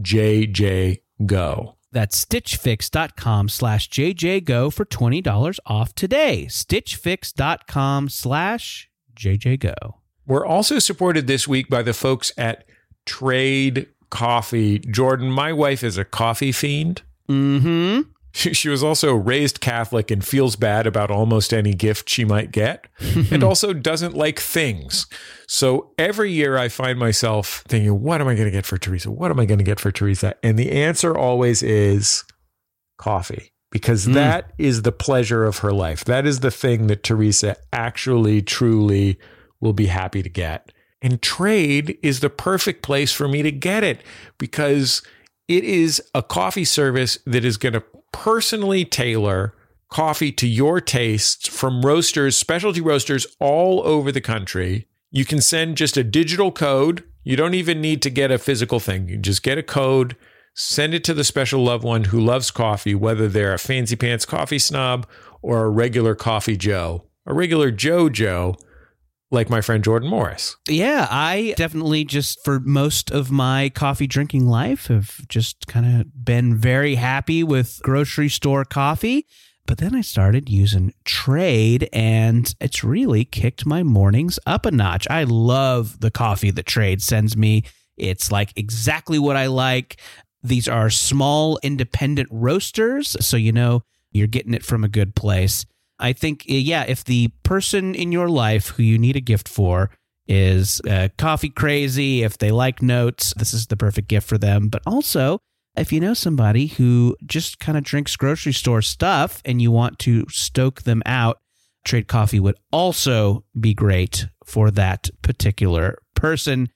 jjgo. That's stitchfix.com slash jjgo for $20 off today. stitchfix.com slash jjgo. We're also supported this week by the folks at Trade Coffee. Jordan, my wife is a coffee fiend. Mm-hmm. She she was also raised Catholic and feels bad about almost any gift she might get, and also doesn't like things. So every year I find myself thinking, what am I going to get for Teresa? What am I going to get for Teresa? And the answer always is coffee, because Mm. that is the pleasure of her life. That is the thing that Teresa actually, truly will be happy to get. And trade is the perfect place for me to get it because it is a coffee service that is going to personally tailor coffee to your tastes from roasters, specialty roasters all over the country. You can send just a digital code. You don't even need to get a physical thing. You just get a code, send it to the special loved one who loves coffee, whether they're a fancy pants coffee snob or a regular coffee Joe, a regular Joe Joe, like my friend Jordan Morris. Yeah, I definitely just for most of my coffee drinking life have just kind of been very happy with grocery store coffee. But then I started using Trade and it's really kicked my mornings up a notch. I love the coffee that Trade sends me. It's like exactly what I like. These are small independent roasters, so you know you're getting it from a good place. I think, yeah, if the person in your life who you need a gift for is uh, coffee crazy, if they like notes, this is the perfect gift for them. But also, if you know somebody who just kind of drinks grocery store stuff and you want to stoke them out, Trade Coffee would also be great for that particular person.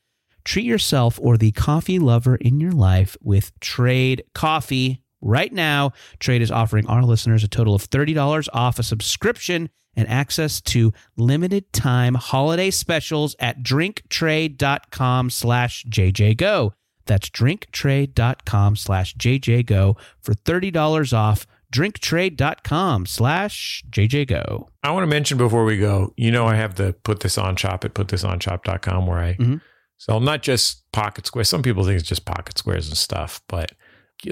Treat yourself or the coffee lover in your life with Trade Coffee right now. Trade is offering our listeners a total of $30 off a subscription and access to limited time holiday specials at drinktrade.com slash jjgo. That's drinktrade.com slash jjgo for $30 off drinktrade.com slash jjgo. I want to mention before we go, you know, I have the put this on shop at putthisonshop.com where I Mhm. sell not just pocket squares. Some people think it's just pocket squares and stuff, but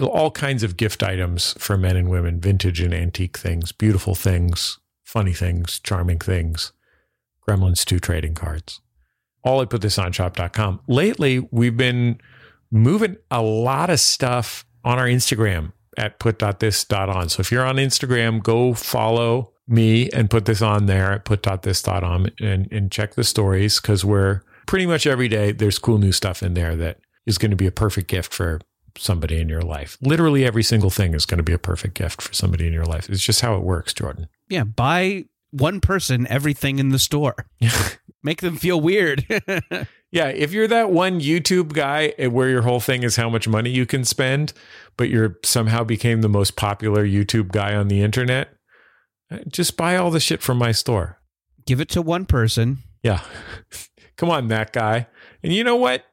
all kinds of gift items for men and women, vintage and antique things, beautiful things, funny things, charming things, Gremlins 2 trading cards. All at putthisonshop.com. Lately, we've been moving a lot of stuff on our Instagram at put.this.on. So if you're on Instagram, go follow me and put this on there at put.this.on and, and check the stories because we're pretty much every day there's cool new stuff in there that is going to be a perfect gift for somebody in your life. Literally every single thing is going to be a perfect gift for somebody in your life. It's just how it works, Jordan. Yeah, buy one person everything in the store. Make them feel weird. Yeah, if you're that one YouTube guy eh, where your whole thing is how much money you can spend, but you're somehow became the most popular YouTube guy on the internet, eh, just buy all the shit from my store. Give it to one person. Yeah. Come on, that guy. And you know what?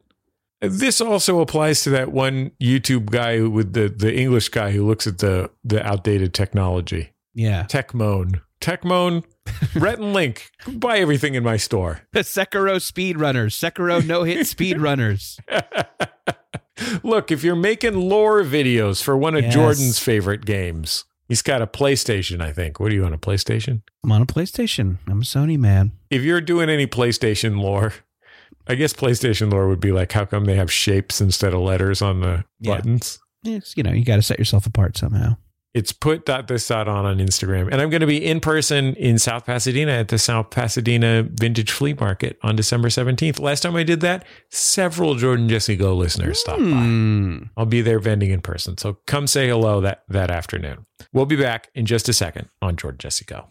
This also applies to that one YouTube guy with the, the English guy who looks at the, the outdated technology. Yeah. Techmoan. Techmoan, Rhett and Link, buy everything in my store. Sekiro speedrunners. Sekiro no hit speedrunners. Look, if you're making lore videos for one of Yes. Jordan's favorite games, he's got a PlayStation, I think. What are you on a PlayStation? I'm on a PlayStation. I'm a Sony man. If you're doing any PlayStation lore, I guess PlayStation lore would be like, how come they have shapes instead of letters on the Yeah. buttons? It's, you know, you got to set yourself apart somehow. It's put dot this dot on on Instagram. And I'm going to be in person in South Pasadena at the South Pasadena Vintage Flea Market on December 17th. Last time I did that, several Jordan Jesse Go listeners stopped by. Hmm. I'll be there vending in person. So come say hello that, that afternoon. We'll be back in just a second on Jordan Jesse Go.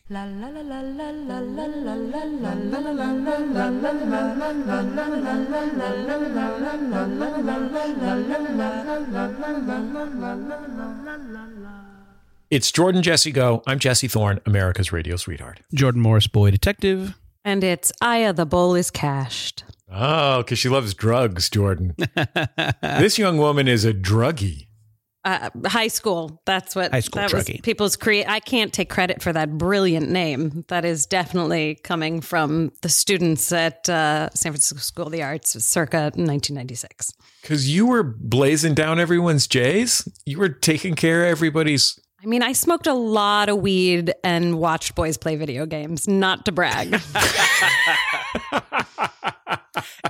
It's Jordan Jesse Go. I'm Jesse Thorn, America's radio sweetheart. Jordan Morris, boy detective. And it's Aya, the bowl is cashed. Oh, because she loves drugs, Jordan. this young woman is a druggie. Uh, high school. That's what High school that was druggie. people's create. I can't take credit for that brilliant name. That is definitely coming from the students at uh, San Francisco School of the Arts, circa 1996. Because you were blazing down everyone's J's. You were taking care of everybody's. I mean, I smoked a lot of weed and watched boys play video games. Not to brag.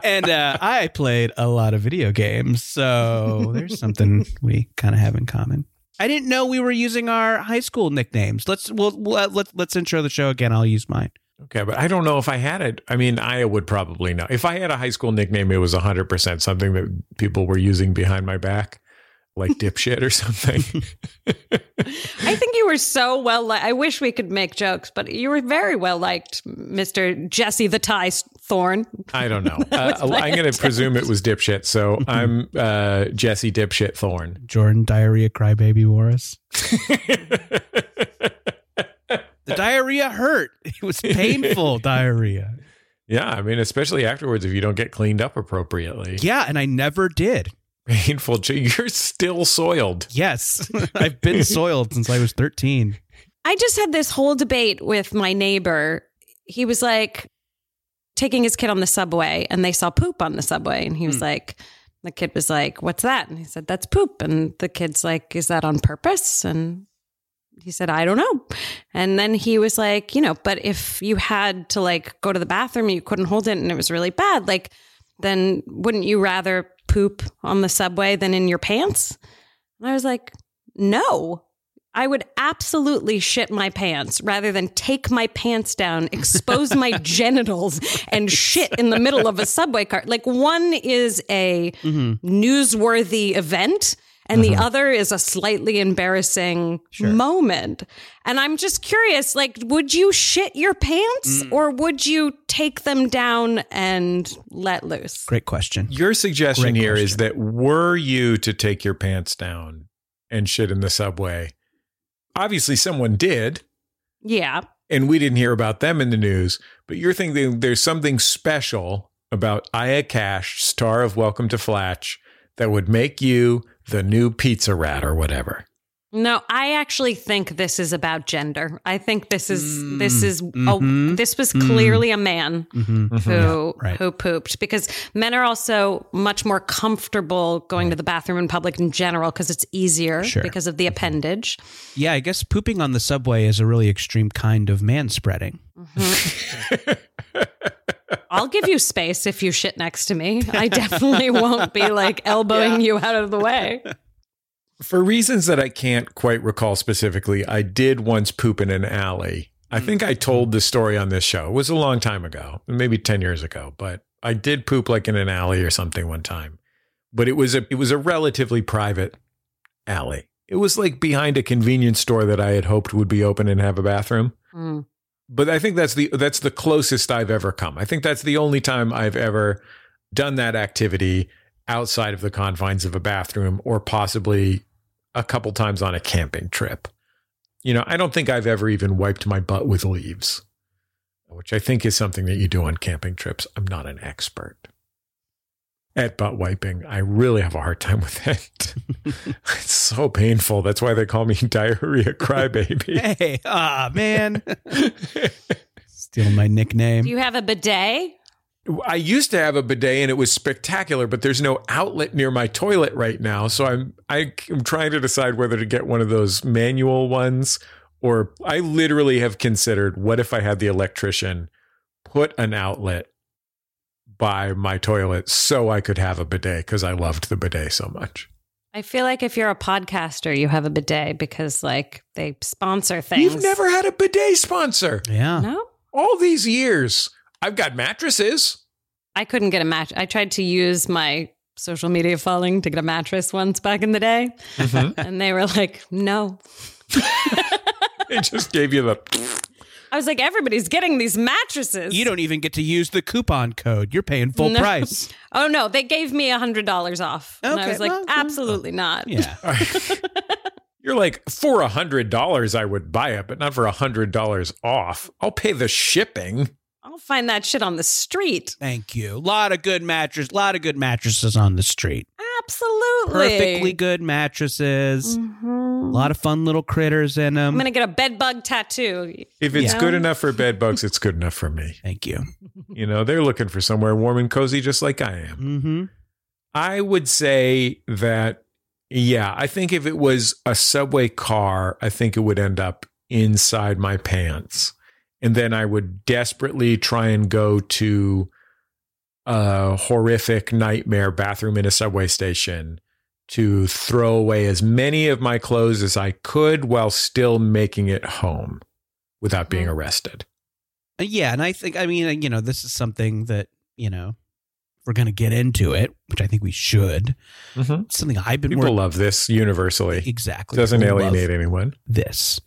and uh, I played a lot of video games, so there's something we kind of have in common. I didn't know we were using our high school nicknames. Let's we'll, we'll uh, let's let's intro the show again. I'll use mine. Okay, but I don't know if I had it. I mean, I would probably know. If I had a high school nickname, it was 100% something that people were using behind my back, like dipshit or something. I think you were so well. Li- I wish we could make jokes, but you were very well liked, Mister Jesse the Tie Thorn. I don't know. Uh, I'm going to presume it was dipshit. So I'm uh, Jesse Dipshit Thorn. Jordan diarrhea crybaby Morris. The diarrhea hurt. It was painful diarrhea. yeah, I mean, especially afterwards if you don't get cleaned up appropriately. Yeah, and I never did. Painful. You're still soiled. Yes, I've been soiled since I was 13. I just had this whole debate with my neighbor. He was like taking his kid on the subway and they saw poop on the subway. And he was hmm. like, the kid was like, What's that? And he said, That's poop. And the kid's like, Is that on purpose? And he said, I don't know. And then he was like, You know, but if you had to like go to the bathroom, you couldn't hold it and it was really bad, like, then wouldn't you rather poop on the subway than in your pants? And I was like, No. I would absolutely shit my pants rather than take my pants down, expose my genitals, and shit in the middle of a subway car. Like one is a mm-hmm. newsworthy event, and the uh-huh. other is a slightly embarrassing moment. And I'm just curious, like, would you shit your pants mm. or would you take them down and let loose? Great question. Your suggestion Great here is question. that were you to take your pants down and shit in the subway, obviously someone did, Yeah. and we didn't hear about them in the news, but you're thinking there's something special about Aya Cash, star of Welcome to Flatch, that would make you the new pizza rat or whatever. No, I actually think this is about gender. I think this is mm. this is oh, mhm, this was mm. clearly a man Mm-hmm. mm-hmm. who right. who pooped because men are also much more comfortable going to the bathroom in public in general because it's easier Sure. because of the mm-hmm. appendage. Yeah, I guess pooping on the subway is a really extreme kind of man spreading. Mm-hmm. I'll give you space if you shit next to me. I definitely won't be like elbowing you out of the way. For reasons that I can't quite recall specifically, I did once poop in an alley. I think I told this story on this show. It was a long time ago, maybe 10 years ago, but I did poop like in an alley or something one time, but it was a it was a relatively private alley. It was like behind a convenience store that I had hoped would be open and have a bathroom. Mm. But I think that's the that's the closest I've ever come. I think that's the only time I've ever done that activity outside of the confines of a bathroom or possibly a couple times on a camping trip. You know, I don't think I've ever even wiped my butt with leaves, which I think is something that you do on camping trips. I'm not an expert at butt wiping. I really have a hard time with it. it's so painful. That's why they call me diarrhea crybaby. Hey, ah, man. Stealing my nickname. Do you have a bidet? I used to have a bidet and it was spectacular, but there's no outlet near my toilet right now. So I'm I, am trying to decide whether to get one of those manual ones or I literally have considered what if I had the electrician put an outlet by my toilet so I could have a bidet because I loved the bidet so much. I feel like if you're a podcaster, you have a bidet because like they sponsor things. You've never had a bidet sponsor. yeah. No? All these years. I've got mattresses. I couldn't get a match. I tried to use my social media following to get a mattress once back in the day. Mm-hmm. And they were like, no. It just gave you the I was like, everybody's getting these mattresses. You don't even get to use the coupon code. You're paying full No. price. Oh no, they gave me a hundred dollars off. and I was like, well, absolutely not. Yeah. You're like, for a hundred dollars, I would buy it, but not for a hundred dollars off. I'll pay the shipping. I'll find that shit on the street. Thank you. A lot of good mattress, lot of good mattresses on the street. Absolutely. Perfectly good mattresses. A Mhm. lot of fun little critters in them. I'm gonna get a bed bug tattoo. If it's Yeah. good enough for bed bugs, it's good enough for me. Thank you. You know, they're looking for somewhere warm and cozy, just like I am. Mm-hmm. I would say that, yeah, I think if it was a subway car, I think it would end up inside my pants. And then I would desperately try and go to a horrific nightmare bathroom in a subway station to throw away as many of my clothes as I could while still making it home without being arrested. Uh, Yeah, and I think I mean you know this is something that you know we're going to get into it, which I think we should. Mhm. Something I've been People working love this universally. exactly Doesn't alienate anyone. this.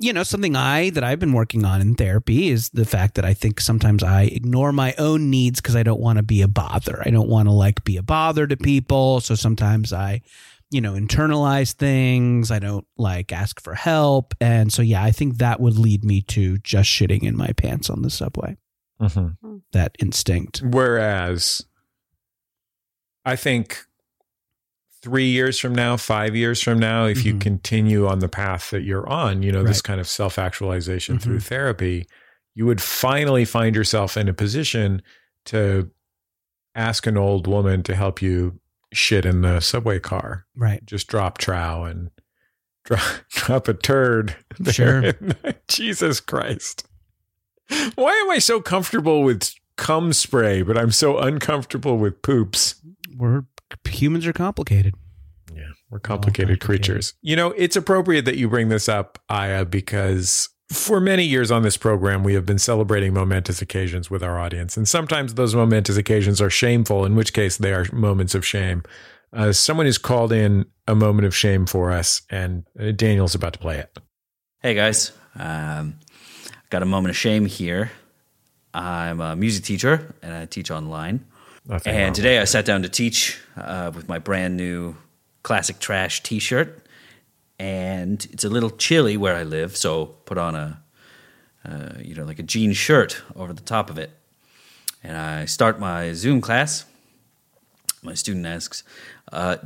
You know, something I that I've been working on in therapy is the fact that I think sometimes I ignore my own needs because I don't want to be a bother. I don't want to like be a bother to people. So sometimes I, you know, internalize things. I don't like ask for help. And so yeah, I think that would lead me to just shitting in my pants on the subway. Mhm. That instinct. Whereas I think three years from now, five years from now, if you Mhm. continue on the path that you're on, you know, this kind of self actualization Mhm. through therapy, you would finally find yourself in a position to ask an old woman to help you shit in the subway car. Right. Just drop trow and drop, drop a turd. Sure. Jesus Christ. Why am I so comfortable with cum spray, but I'm so uncomfortable with poops? We're humans are complicated. Yeah, we're complicated, complicated. creatures. You know, it's appropriate that you bring this up, Aya, because for many years on this program, we have been celebrating momentous occasions with our audience. And sometimes those momentous occasions are shameful, in which case they are moments of shame. Uh, someone has called in a moment of shame for us, and uh, Daniel's about to play it. Hey guys, um, got a moment of shame here. I'm a music teacher and I teach online. Nothing and today I sat down to teach uh, with my brand new classic trash T-shirt, and it's a little chilly where I live, so put on a uh, you know like a jean shirt over the top of it. And I start my Zoom class. My student asks, uh,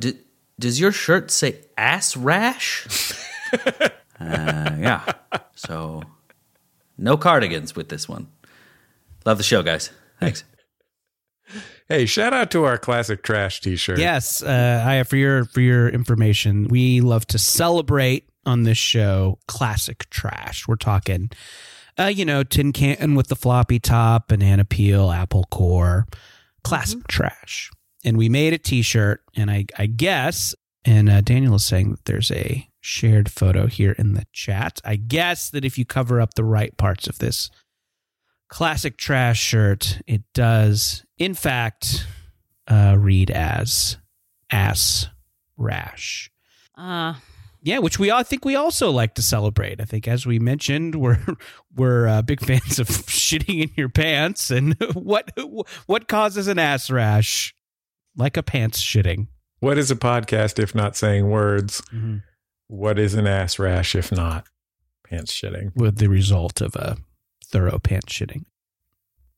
"Does your shirt say ass rash?" uh, yeah. So no cardigans with this one. Love the show, guys. Thanks. Hey, shout out to our classic trash T-shirt. Yes, uh, I for your for your information, we love to celebrate on this show classic trash. We're talking, uh, you know, tin can with the floppy top, banana peel, apple core, classic trash. And we made a T-shirt, and I I guess, and uh, Daniel is saying that there's a shared photo here in the chat. I guess that if you cover up the right parts of this classic trash shirt, it does, in fact, uh, read as ass rash. Uh, Yeah, which we all I think we also like to celebrate. I think, as we mentioned, we're we're uh, big fans of shitting in your pants, and what what causes an ass rash, like a pants shitting. What is a podcast if not saying words? What is an ass rash if not pants shitting? with the result of a thorough pants shitting.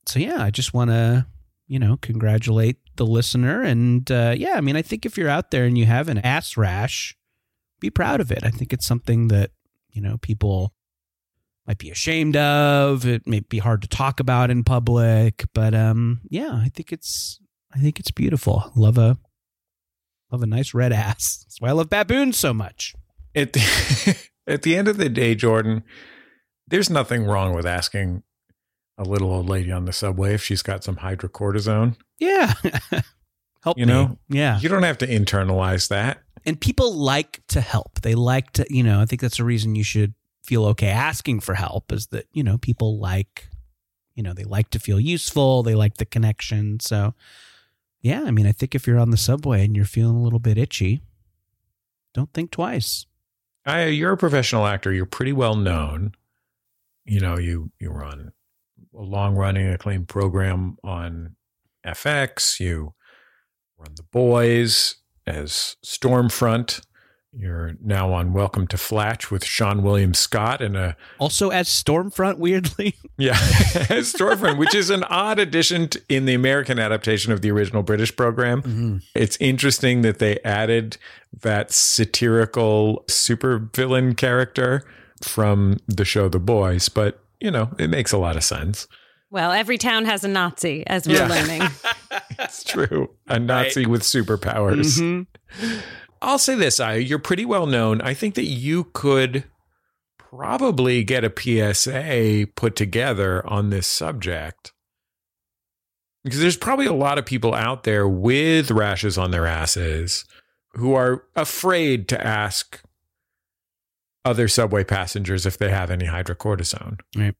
So yeah, I just want to, you know, congratulate the listener, and uh, yeah, I mean, I think if you're out there and you have an ass rash, be proud of it. I think it's something that you know people might be ashamed of. It may be hard to talk about in public, but um, yeah, I think it's I think it's beautiful. Love a love a nice red ass. That's why I love baboons so much. At the, at the end of the day, Jordan, there's nothing wrong with asking a little old lady on the subway if she's got some hydrocortisone. Yeah. Help You me. know? Yeah. You don't have to internalize that. and people like to help. They like to, you know, I think that's a reason you should feel okay asking for help is that, you know, people like, you know, they like to feel useful. They like the connection. So, yeah, I mean, I think if you're on the subway and you're feeling a little bit itchy, don't think twice. I, you're a professional actor. You're pretty well known. You know, you you run a long running acclaimed program on FX. You run The Boys as Stormfront. You're now on Welcome to Flatch with Seann William Scott and a Also, as Stormfront, weirdly, yeah as Stormfront, which is an odd addition to, in the American adaptation of the original British program. Mm-hmm. It's interesting that they added that satirical supervillain character from the show The Boys, but you know, it makes a lot of sense. well, every town has a Nazi, as we're Yeah. learning. It's true. A Nazi with superpowers. Mhm. I'll say this, I you're pretty well known. I think that you could probably get a PSA put together on this subject. Because there's probably a lot of people out there with rashes on their asses who are afraid to ask other subway passengers if they have any hydrocortisone. Right.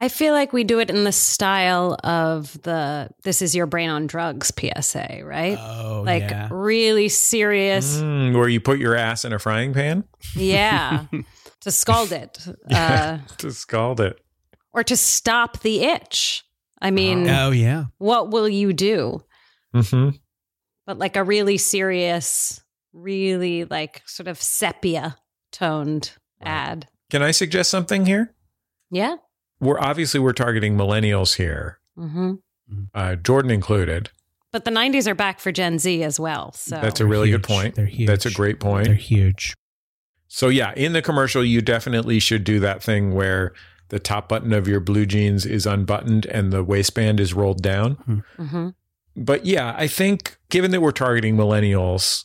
I feel like we do it in the style of the "This is your brain on drugs" PSA, right? Oh, like yeah. really serious, Mm, where you put your ass in a frying pan yeah, to scald it uh, to scald it. or to stop the itch. I mean, Oh, yeah. what will you do? hmm But like a really serious, really like sort of sepia toned ad. Can I suggest something here? Yeah. We're obviously we're targeting millennials here, hmm uh, Jordan included. But the 90s are back for Gen Z as well. So That's a really good point. They're huge. That's a great point. They're huge. So yeah, in the commercial, you definitely should do that thing where the top button of your blue jeans is unbuttoned and the waistband is rolled down. hmm But yeah, I think given that we're targeting millennials,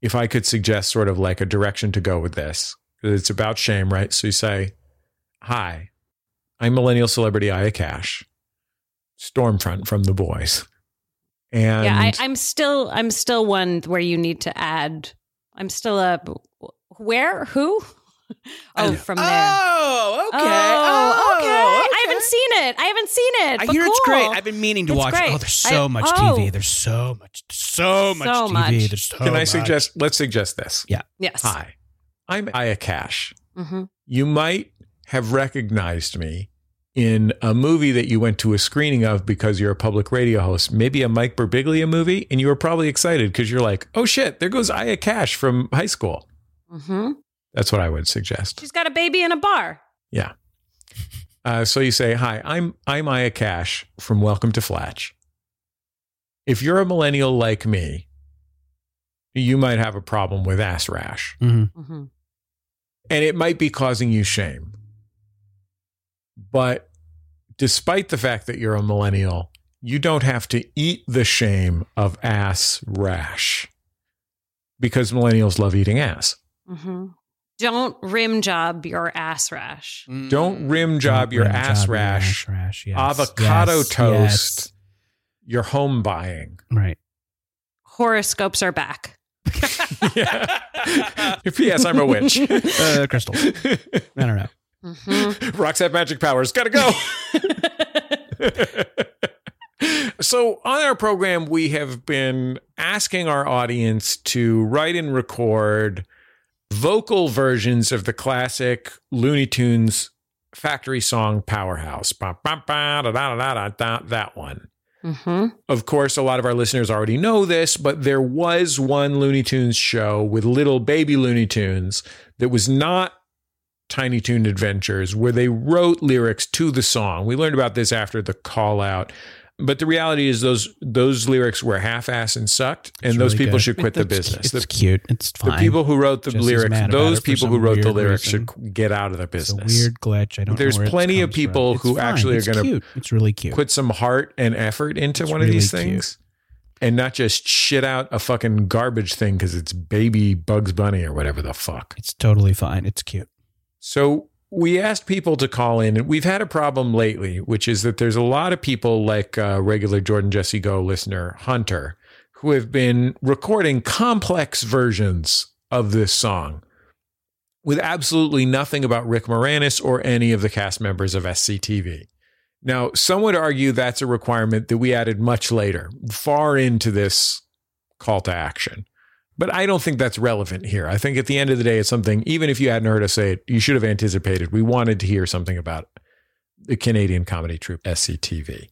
if I could suggest sort of like a direction to go with this, 'cause it's about shame, right? So you say, "Hi, I'm millennial celebrity Aya Cash, Stormfront from The Boys," and yeah, I, I'm still I'm still one where you need to add. I'm still a where who? Oh, from there. Oh, okay. Oh, oh okay. I haven't seen it. I haven't seen it. I but hear it's great. I've been meaning to It's watch great. it. Oh, there's so I- much oh. TV. There's so much, so much So TV. much. There's so can I much. suggest? Let's suggest this. Yeah. Yes. Hi, I'm Aya Cash. hmm You might have recognized me in a movie that you went to a screening of because you're a public radio host, maybe a Mike Birbiglia movie, and you were probably excited because you're like, oh shit, there goes Aya Cash from high school. hmm That's what I would suggest. She's got a baby in a bar. Yeah. Uh, so you say, hi, I'm I'm Aya Cash from Welcome to Flatch. If you're a millennial like me, you might have a problem with ass rash. Mhm. hmm and it might be causing you shame. But despite the fact that you're a millennial, you don't have to eat the shame of ass rash because millennials love eating ass. hmm Don't rim job your ass rash. Don't rim job Don't your rim ass job your rash, ass rash, yes. avocado Yes, toast, your home buying. Right. Horoscopes are back. yeah. P.S. I'm a witch. Uh, crystal. I don't know. hmm Rocks have magic powers. Gotta go. so on our program, we have been asking our audience to write and record vocal versions of the classic Looney Tunes factory song Powerhouse. Da, da, da, That one. Hmm Of course, a lot of our listeners already know this, but there was one Looney Tunes show with little baby Looney Tunes that was not Tiny Toon Adventures, where they wrote lyrics to the song. We learned about this after the call out. But the reality is those those lyrics were half-assed and sucked, and It's those really people good. should quit the business. It's The, cute. It's fine. the people who wrote the lyrics, those people who wrote the lyrics reason. should get out of the It's a business. weird glitch. I don't. There's plenty of people who fine. actually are gonna. It's really cute. put some heart and effort into It's one of these really cute. things and not just shit out a fucking garbage thing because it's baby Bugs Bunny or whatever the fuck. It's totally fine. It's cute. So we asked people to call in, and we've had a problem lately, which is that there's a lot of people like uh, regular Jordan Jesse Go listener Hunter who have been recording complex versions of this song with absolutely nothing about Rick Moranis or any of the cast members of SCTV. Now, some would argue that's a requirement that we added much later, far into this call to action. But I don't think that's relevant here. I think at the end of the day, it's something, even if you hadn't heard us say it, you should have anticipated. We wanted to hear something about the Canadian comedy troupe SCTV.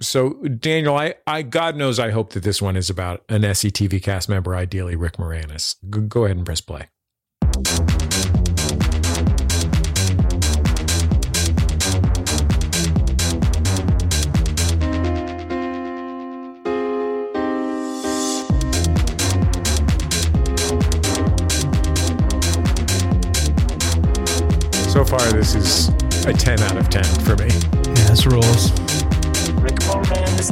So, Daniel, I, I God knows I hope that this one is about an SCTV cast member, ideally Rick Moranis. Go ahead and press play. So far, this is a 10 out of 10 for me. Yes, rules.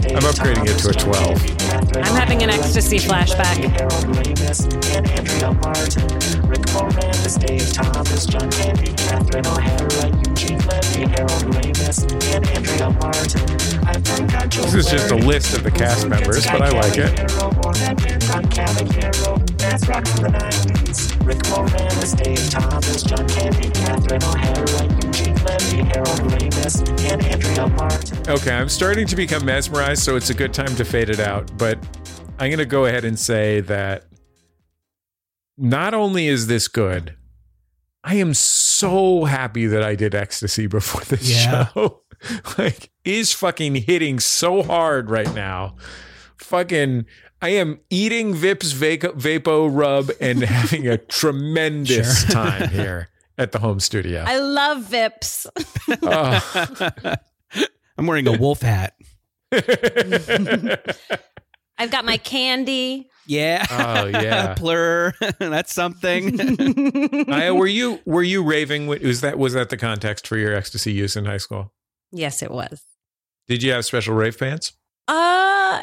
I'm upgrading it to a 12. I'm having an ecstasy flashback. This is just a list of the cast members, but I like it. Okay, I'm starting to become mesmerized, so it's a good time to fade it out. But I'm going to go ahead and say that not only is this good, I am so happy that I did ecstasy before this Yeah. show. like, is fucking hitting so hard right now. Fucking, I am eating Vicks Vaco, VapoRub and having a tremendous Sure. time here at the home studio. I love Vicks. Oh. I'm wearing a wolf hat. I've got my candy. Yeah. Oh, yeah. Plur. That's something. Aya, were you were you raving? Was that was that the context for your ecstasy use in high school? yes, it was. Did you have special rave pants? Uh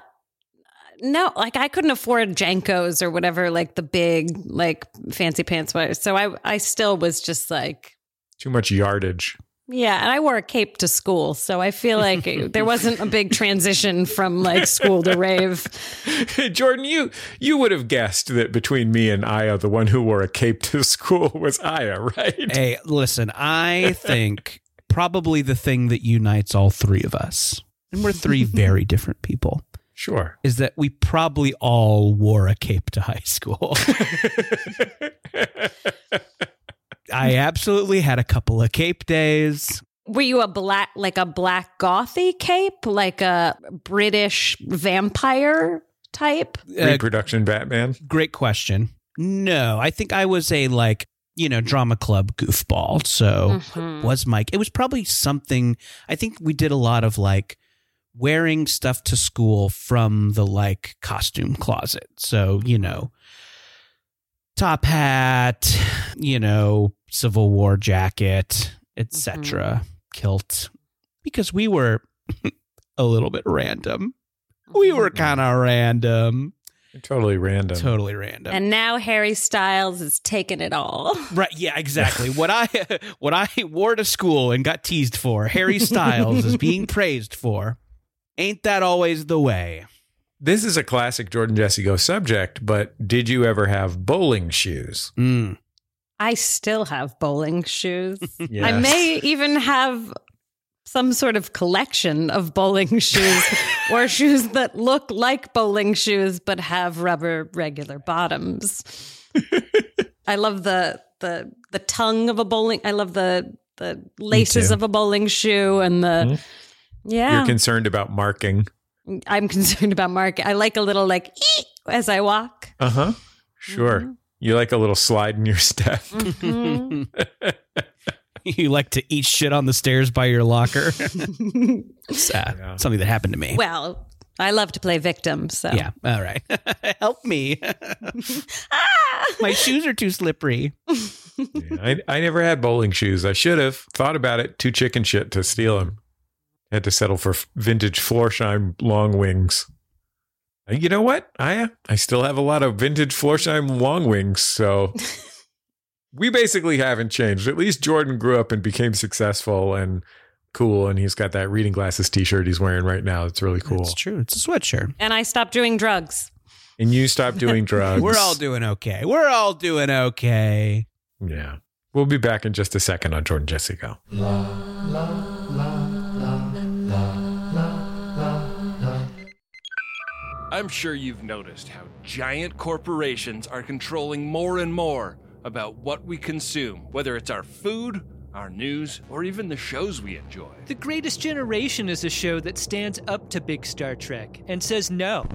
no, like I couldn't afford JNCOs or whatever, like the big, like fancy pants. was. So I, I still was just like, Too much yardage. yeah. And I wore a cape to school, so I feel like it- there wasn't a big transition from like school to rave. Jordan, you you would have guessed that between me and Aya, the one who wore a cape to school was Aya, right? hey, listen, I think probably the thing that unites all three of us, and we're three very different people, Sure. is that we probably all wore a cape to high school. I absolutely had a couple of cape days. Were you a black, like a black gothy cape, like a British vampire type? Uh, Reproduction Batman. great question. No, I think I was a like, you know, drama club goofball. So Mhm. was Mike. It was probably something I think we did a lot of like wearing stuff to school from the like costume closet. So, you know, top hat, you know, Civil War jacket, etc., mm-hmm. kilt because we were a little bit random. We mm-hmm. were kind of random. Totally random. Totally random. And now Harry Styles is taking it all. Right. Yeah. Exactly. what I what I wore to school and got teased for, Harry Styles is being praised for. Ain't that always the way? This is a classic Jordan Jesse Go subject, but did you ever have bowling shoes? Mm. I still have bowling shoes. I may even have some sort of collection of bowling shoes or shoes that look like bowling shoes but have rubber regular bottoms. I love the the the tongue of a bowling. I love the the laces of a bowling shoe and the yeah. You're concerned about marking. I'm concerned about Mark. I like a little like "Eek" as I walk. Uh huh. Sure. You like a little slide in your step. Mhm. you like to eat shit on the stairs by your locker. it's uh, Yeah. something that happened to me. well, I love to play victim, so yeah. All right. Help me. My shoes are too slippery. Yeah, I, I never had bowling shoes. I should have thought about it. Too chicken shit to steal them. Had to settle for vintage Florsheim long wings. Uh, you know what? I uh, I still have a lot of vintage Florsheim long wings, so we basically haven't changed. At least Jordan grew up and became successful and cool, and he's got that reading glasses T-shirt he's wearing right now. It's really cool. It's true. It's a sweatshirt. and I stopped doing drugs. And you stopped doing drugs. We're all doing okay. We're all doing okay. yeah. We'll be back in just a second on Jordan Jesse Go. I'm sure you've noticed how giant corporations are controlling more and more about what we consume, whether it's our food, our news, or even the shows we enjoy. The Greatest Generation is a show that stands up to big Star Trek and says no.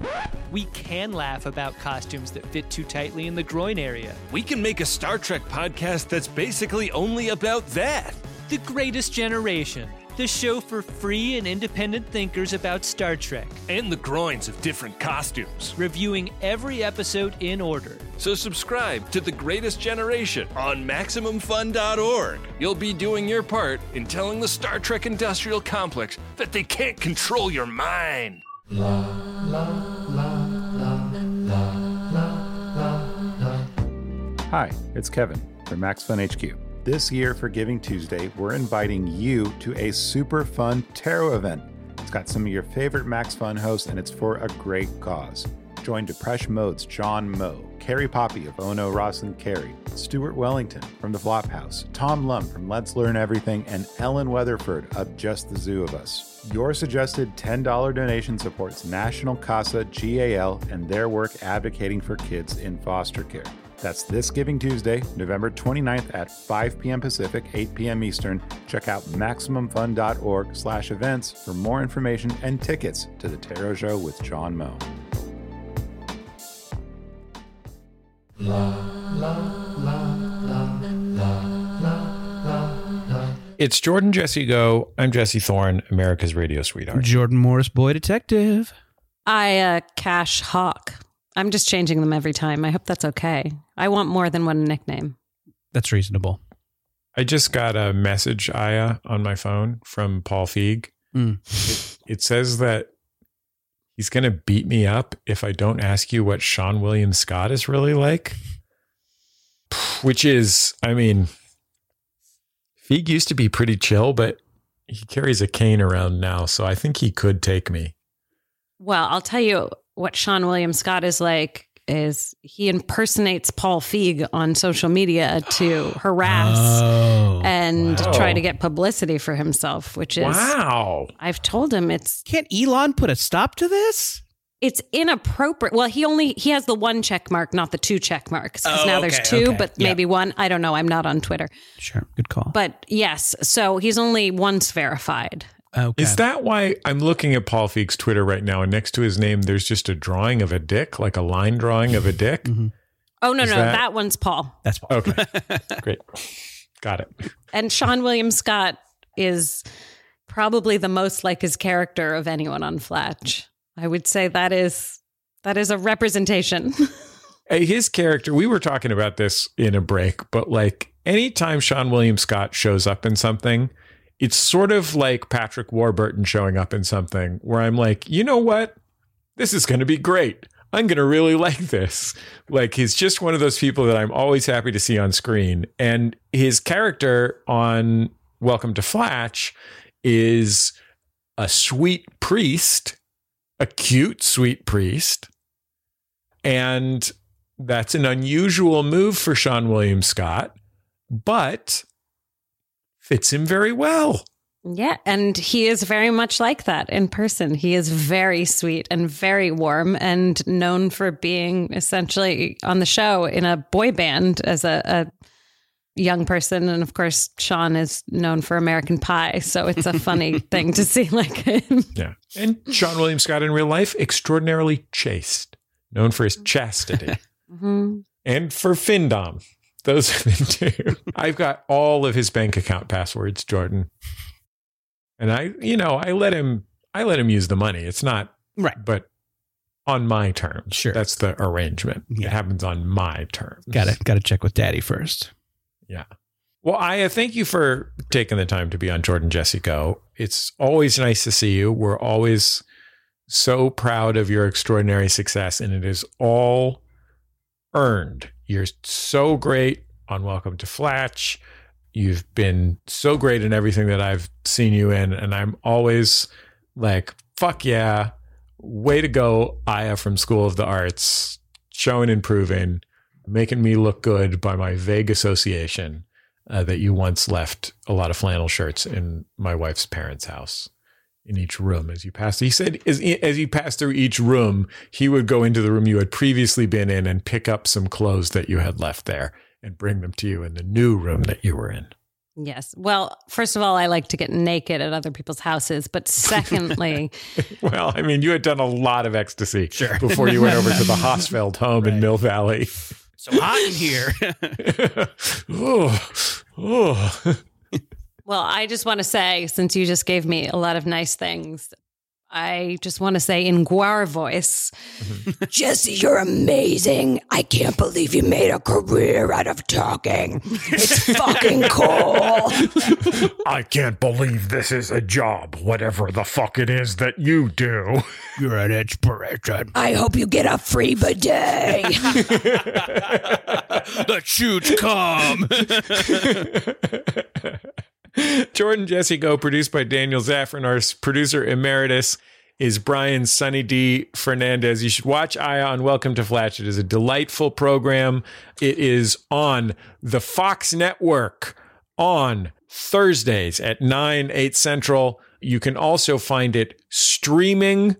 We can laugh about costumes that fit too tightly in the groin area. We can make a Star Trek podcast that's basically only about that. The Greatest Generation, the show for free and independent thinkers about Star Trek, And the groins of different costumes. reviewing every episode in order. So subscribe to The Greatest Generation on MaximumFun.org. You'll be doing your part in telling the Star Trek industrial complex that they can't control your mind. La, la, la, Hi, it's Kevin from Max Fun HQ. This year for Giving Tuesday, we're inviting you to a super fun tarot event. It's got some of your favorite Max Fun hosts, and it's for a great cause. Join Depresh Mode's John Moe, Carrie Poppy of Ono Ross and Carrie, Stuart Wellington from the Flophouse, Tom Lum from Let's Learn Everything, and Ellen Weatherford of Just the Zoo of Us. Your suggested $10 donation supports National CASA GAL and their work advocating for kids in foster care. That's this Giving Tuesday, November 29th at 5 p.m. Pacific, 8 p.m. Eastern. Check out MaximumFun.org slash events for more information and tickets to the Tarot Show with John Moe. It's Jordan Jesse Go. I'm Jesse Thorn, America's radio sweetheart. Jordan Morris, boy detective. I uh, Cash Hawk. I'm just changing them every time. I hope that's okay. I want more than one nickname. That's reasonable. I just got a message, Aya, on my phone from Paul Feig. Mm. It, it says that he's going to beat me up if I don't ask you what Seann William Scott is really like. Which is, I mean, Feig used to be pretty chill, but he carries a cane around now. So I think he could take me. Well, I'll tell you what Seann William Scott is like is he impersonates Paul Feig on social media to harass Oh. and wow. try to get publicity for himself, which is Wow. I've told him it's Can't Elon put a stop to this? it's inappropriate. Well, he only he has the one check mark, not the two check marks. Because Oh, now there's two, okay. but Yeah. maybe one. I don't know. I'm not on Twitter. Sure. Good call. But yes, so he's only once verified. Okay. Is that why I'm looking at Paul Feig's Twitter right now? And next to his name, there's just a drawing of a dick, like a line drawing of a dick. Mm-hmm. Oh no, Is no, that- that one's Paul. That's Paul. Okay. Great. Got it. And Seann William Scott is probably the most like his character of anyone on Flatch. I would say that is that is a representation. Hey, His character, we were talking about this in a break, but like anytime Seann William Scott shows up in something, it's sort of like Patrick Warburton showing up in something where I'm like, you know what? This is going to be great. I'm going to really like this. Like he's just one of those people that I'm always happy to see on screen. And his character on Welcome to Flatch is a sweet priest, a cute sweet priest. And that's an unusual move for Seann William Scott, but fits him very well. Yeah, and he is very much like that in person. He is very sweet and very warm and known for being essentially on the show in a boy band as a, a young person. And of course, Seann is known for American Pie. So it's a funny thing to see like him. Yeah. And Seann William Scott in real life, extraordinarily chaste, known for his chastity. Mhm. and for Findom. Those are the two. I've got all of his bank account passwords, Jordan. And I, you know, I let him I let him use the money. It's not Right. but on my terms. Sure. That's the arrangement. Yeah. It happens on my terms. Got to got to check with Daddy first. Yeah. Well, I uh, thank you for taking the time to be on Jordan Jesse Go. It's always nice to see you. We're always so proud of your extraordinary success, and it is all earned. You're so great on Welcome to Flatch. You've been so great in everything that I've seen you in, and I'm always like, fuck yeah, way to go, Aya from School of the Arts, showing and proving making me look good by my vague association uh, that you once left a lot of flannel shirts in my wife's parents' house in each room as you passed. He said as, as you passed through each room, he would go into the room you had previously been in and pick up some clothes that you had left there and bring them to you in the new room that you were in. Yes. Well, first of all, I like to get naked at other people's houses. But secondly, Well, I mean, you had done a lot of ecstasy before you went over to the Hosfeld home in Mill Valley. So hot in here. oh, oh. Well, I just want to say, since you just gave me a lot of nice things, I just want to say in Gwar voice, mm-hmm. Jesse, you're amazing. I can't believe you made a career out of talking. It's fucking cool. I can't believe this is a job, whatever the fuck it is that you do. You're an inspiration. I hope you get a free bidet. the shoots come. Jordan Jesse Go, produced by Daniel Zaffron. Our producer emeritus is Brian Sunny D. Fernandez. You should watch Aya on Welcome to Flatch. It is a delightful program. It is on the Fox Network on Thursdays at 9, 8 Central. You can also find it streaming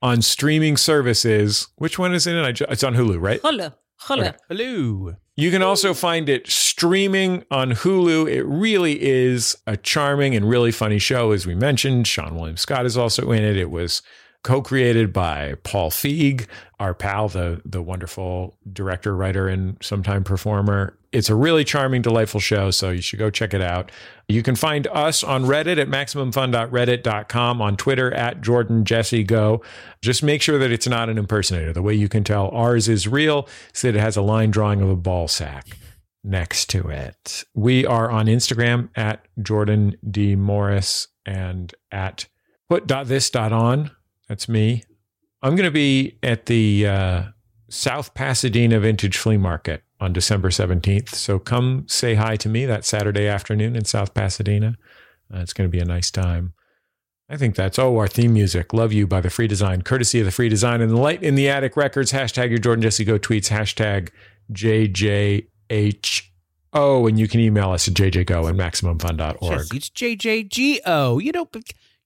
on streaming services. Which one is it? It's on Hulu, right? Hola, hola. Hello. You can also find it streaming on Hulu. It really is a charming and really funny show, as we mentioned. Seann William Scott is also in it. It was co-created by Paul Feig, our pal, the the wonderful director, writer, and sometime performer. It's a really charming, delightful show, so you should go check it out. You can find us on Reddit at maximumfun.reddit.com, on Twitter at Jordan Jesse Go. Just make sure that it's not an impersonator. The way you can tell ours is real is that it has a line drawing of a ball sack next to it. We are on Instagram at Jordan D. Morris and at put.this.on. That's me. I'm going to be at the uh, South Pasadena Vintage Flea Market on December 17th. So come say hi to me that Saturday afternoon in South Pasadena. Uh, it's going to be a nice time. I think that's, oh, our theme music, Love You by The Free Design, courtesy of The Free Design and the Light in the Attic Records, hashtag your Jordan Jesse Go tweets, hashtag JJH. JJHO. And you can email us at jjgo at maximumfun.org. Jesse, it's JJGO. You know,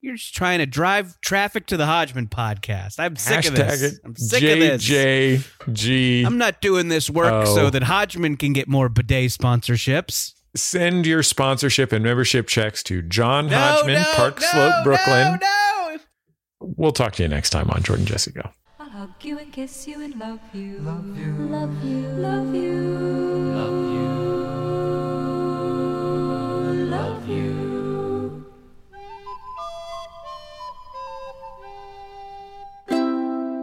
you're just trying to drive traffic to the Hodgman podcast. I'm sick of this. it I'm sick of this. JJG. I'm not doing this work Oh. so that Hodgman can get more bidet sponsorships. Send your sponsorship and membership checks to John No, Hodgman, no, Park no, Slope, no, Brooklyn. no. We'll talk to you next time on Jordan Jesse Go. I'll hug you and kiss you and love you. Love you. Love you. Love you. Love you.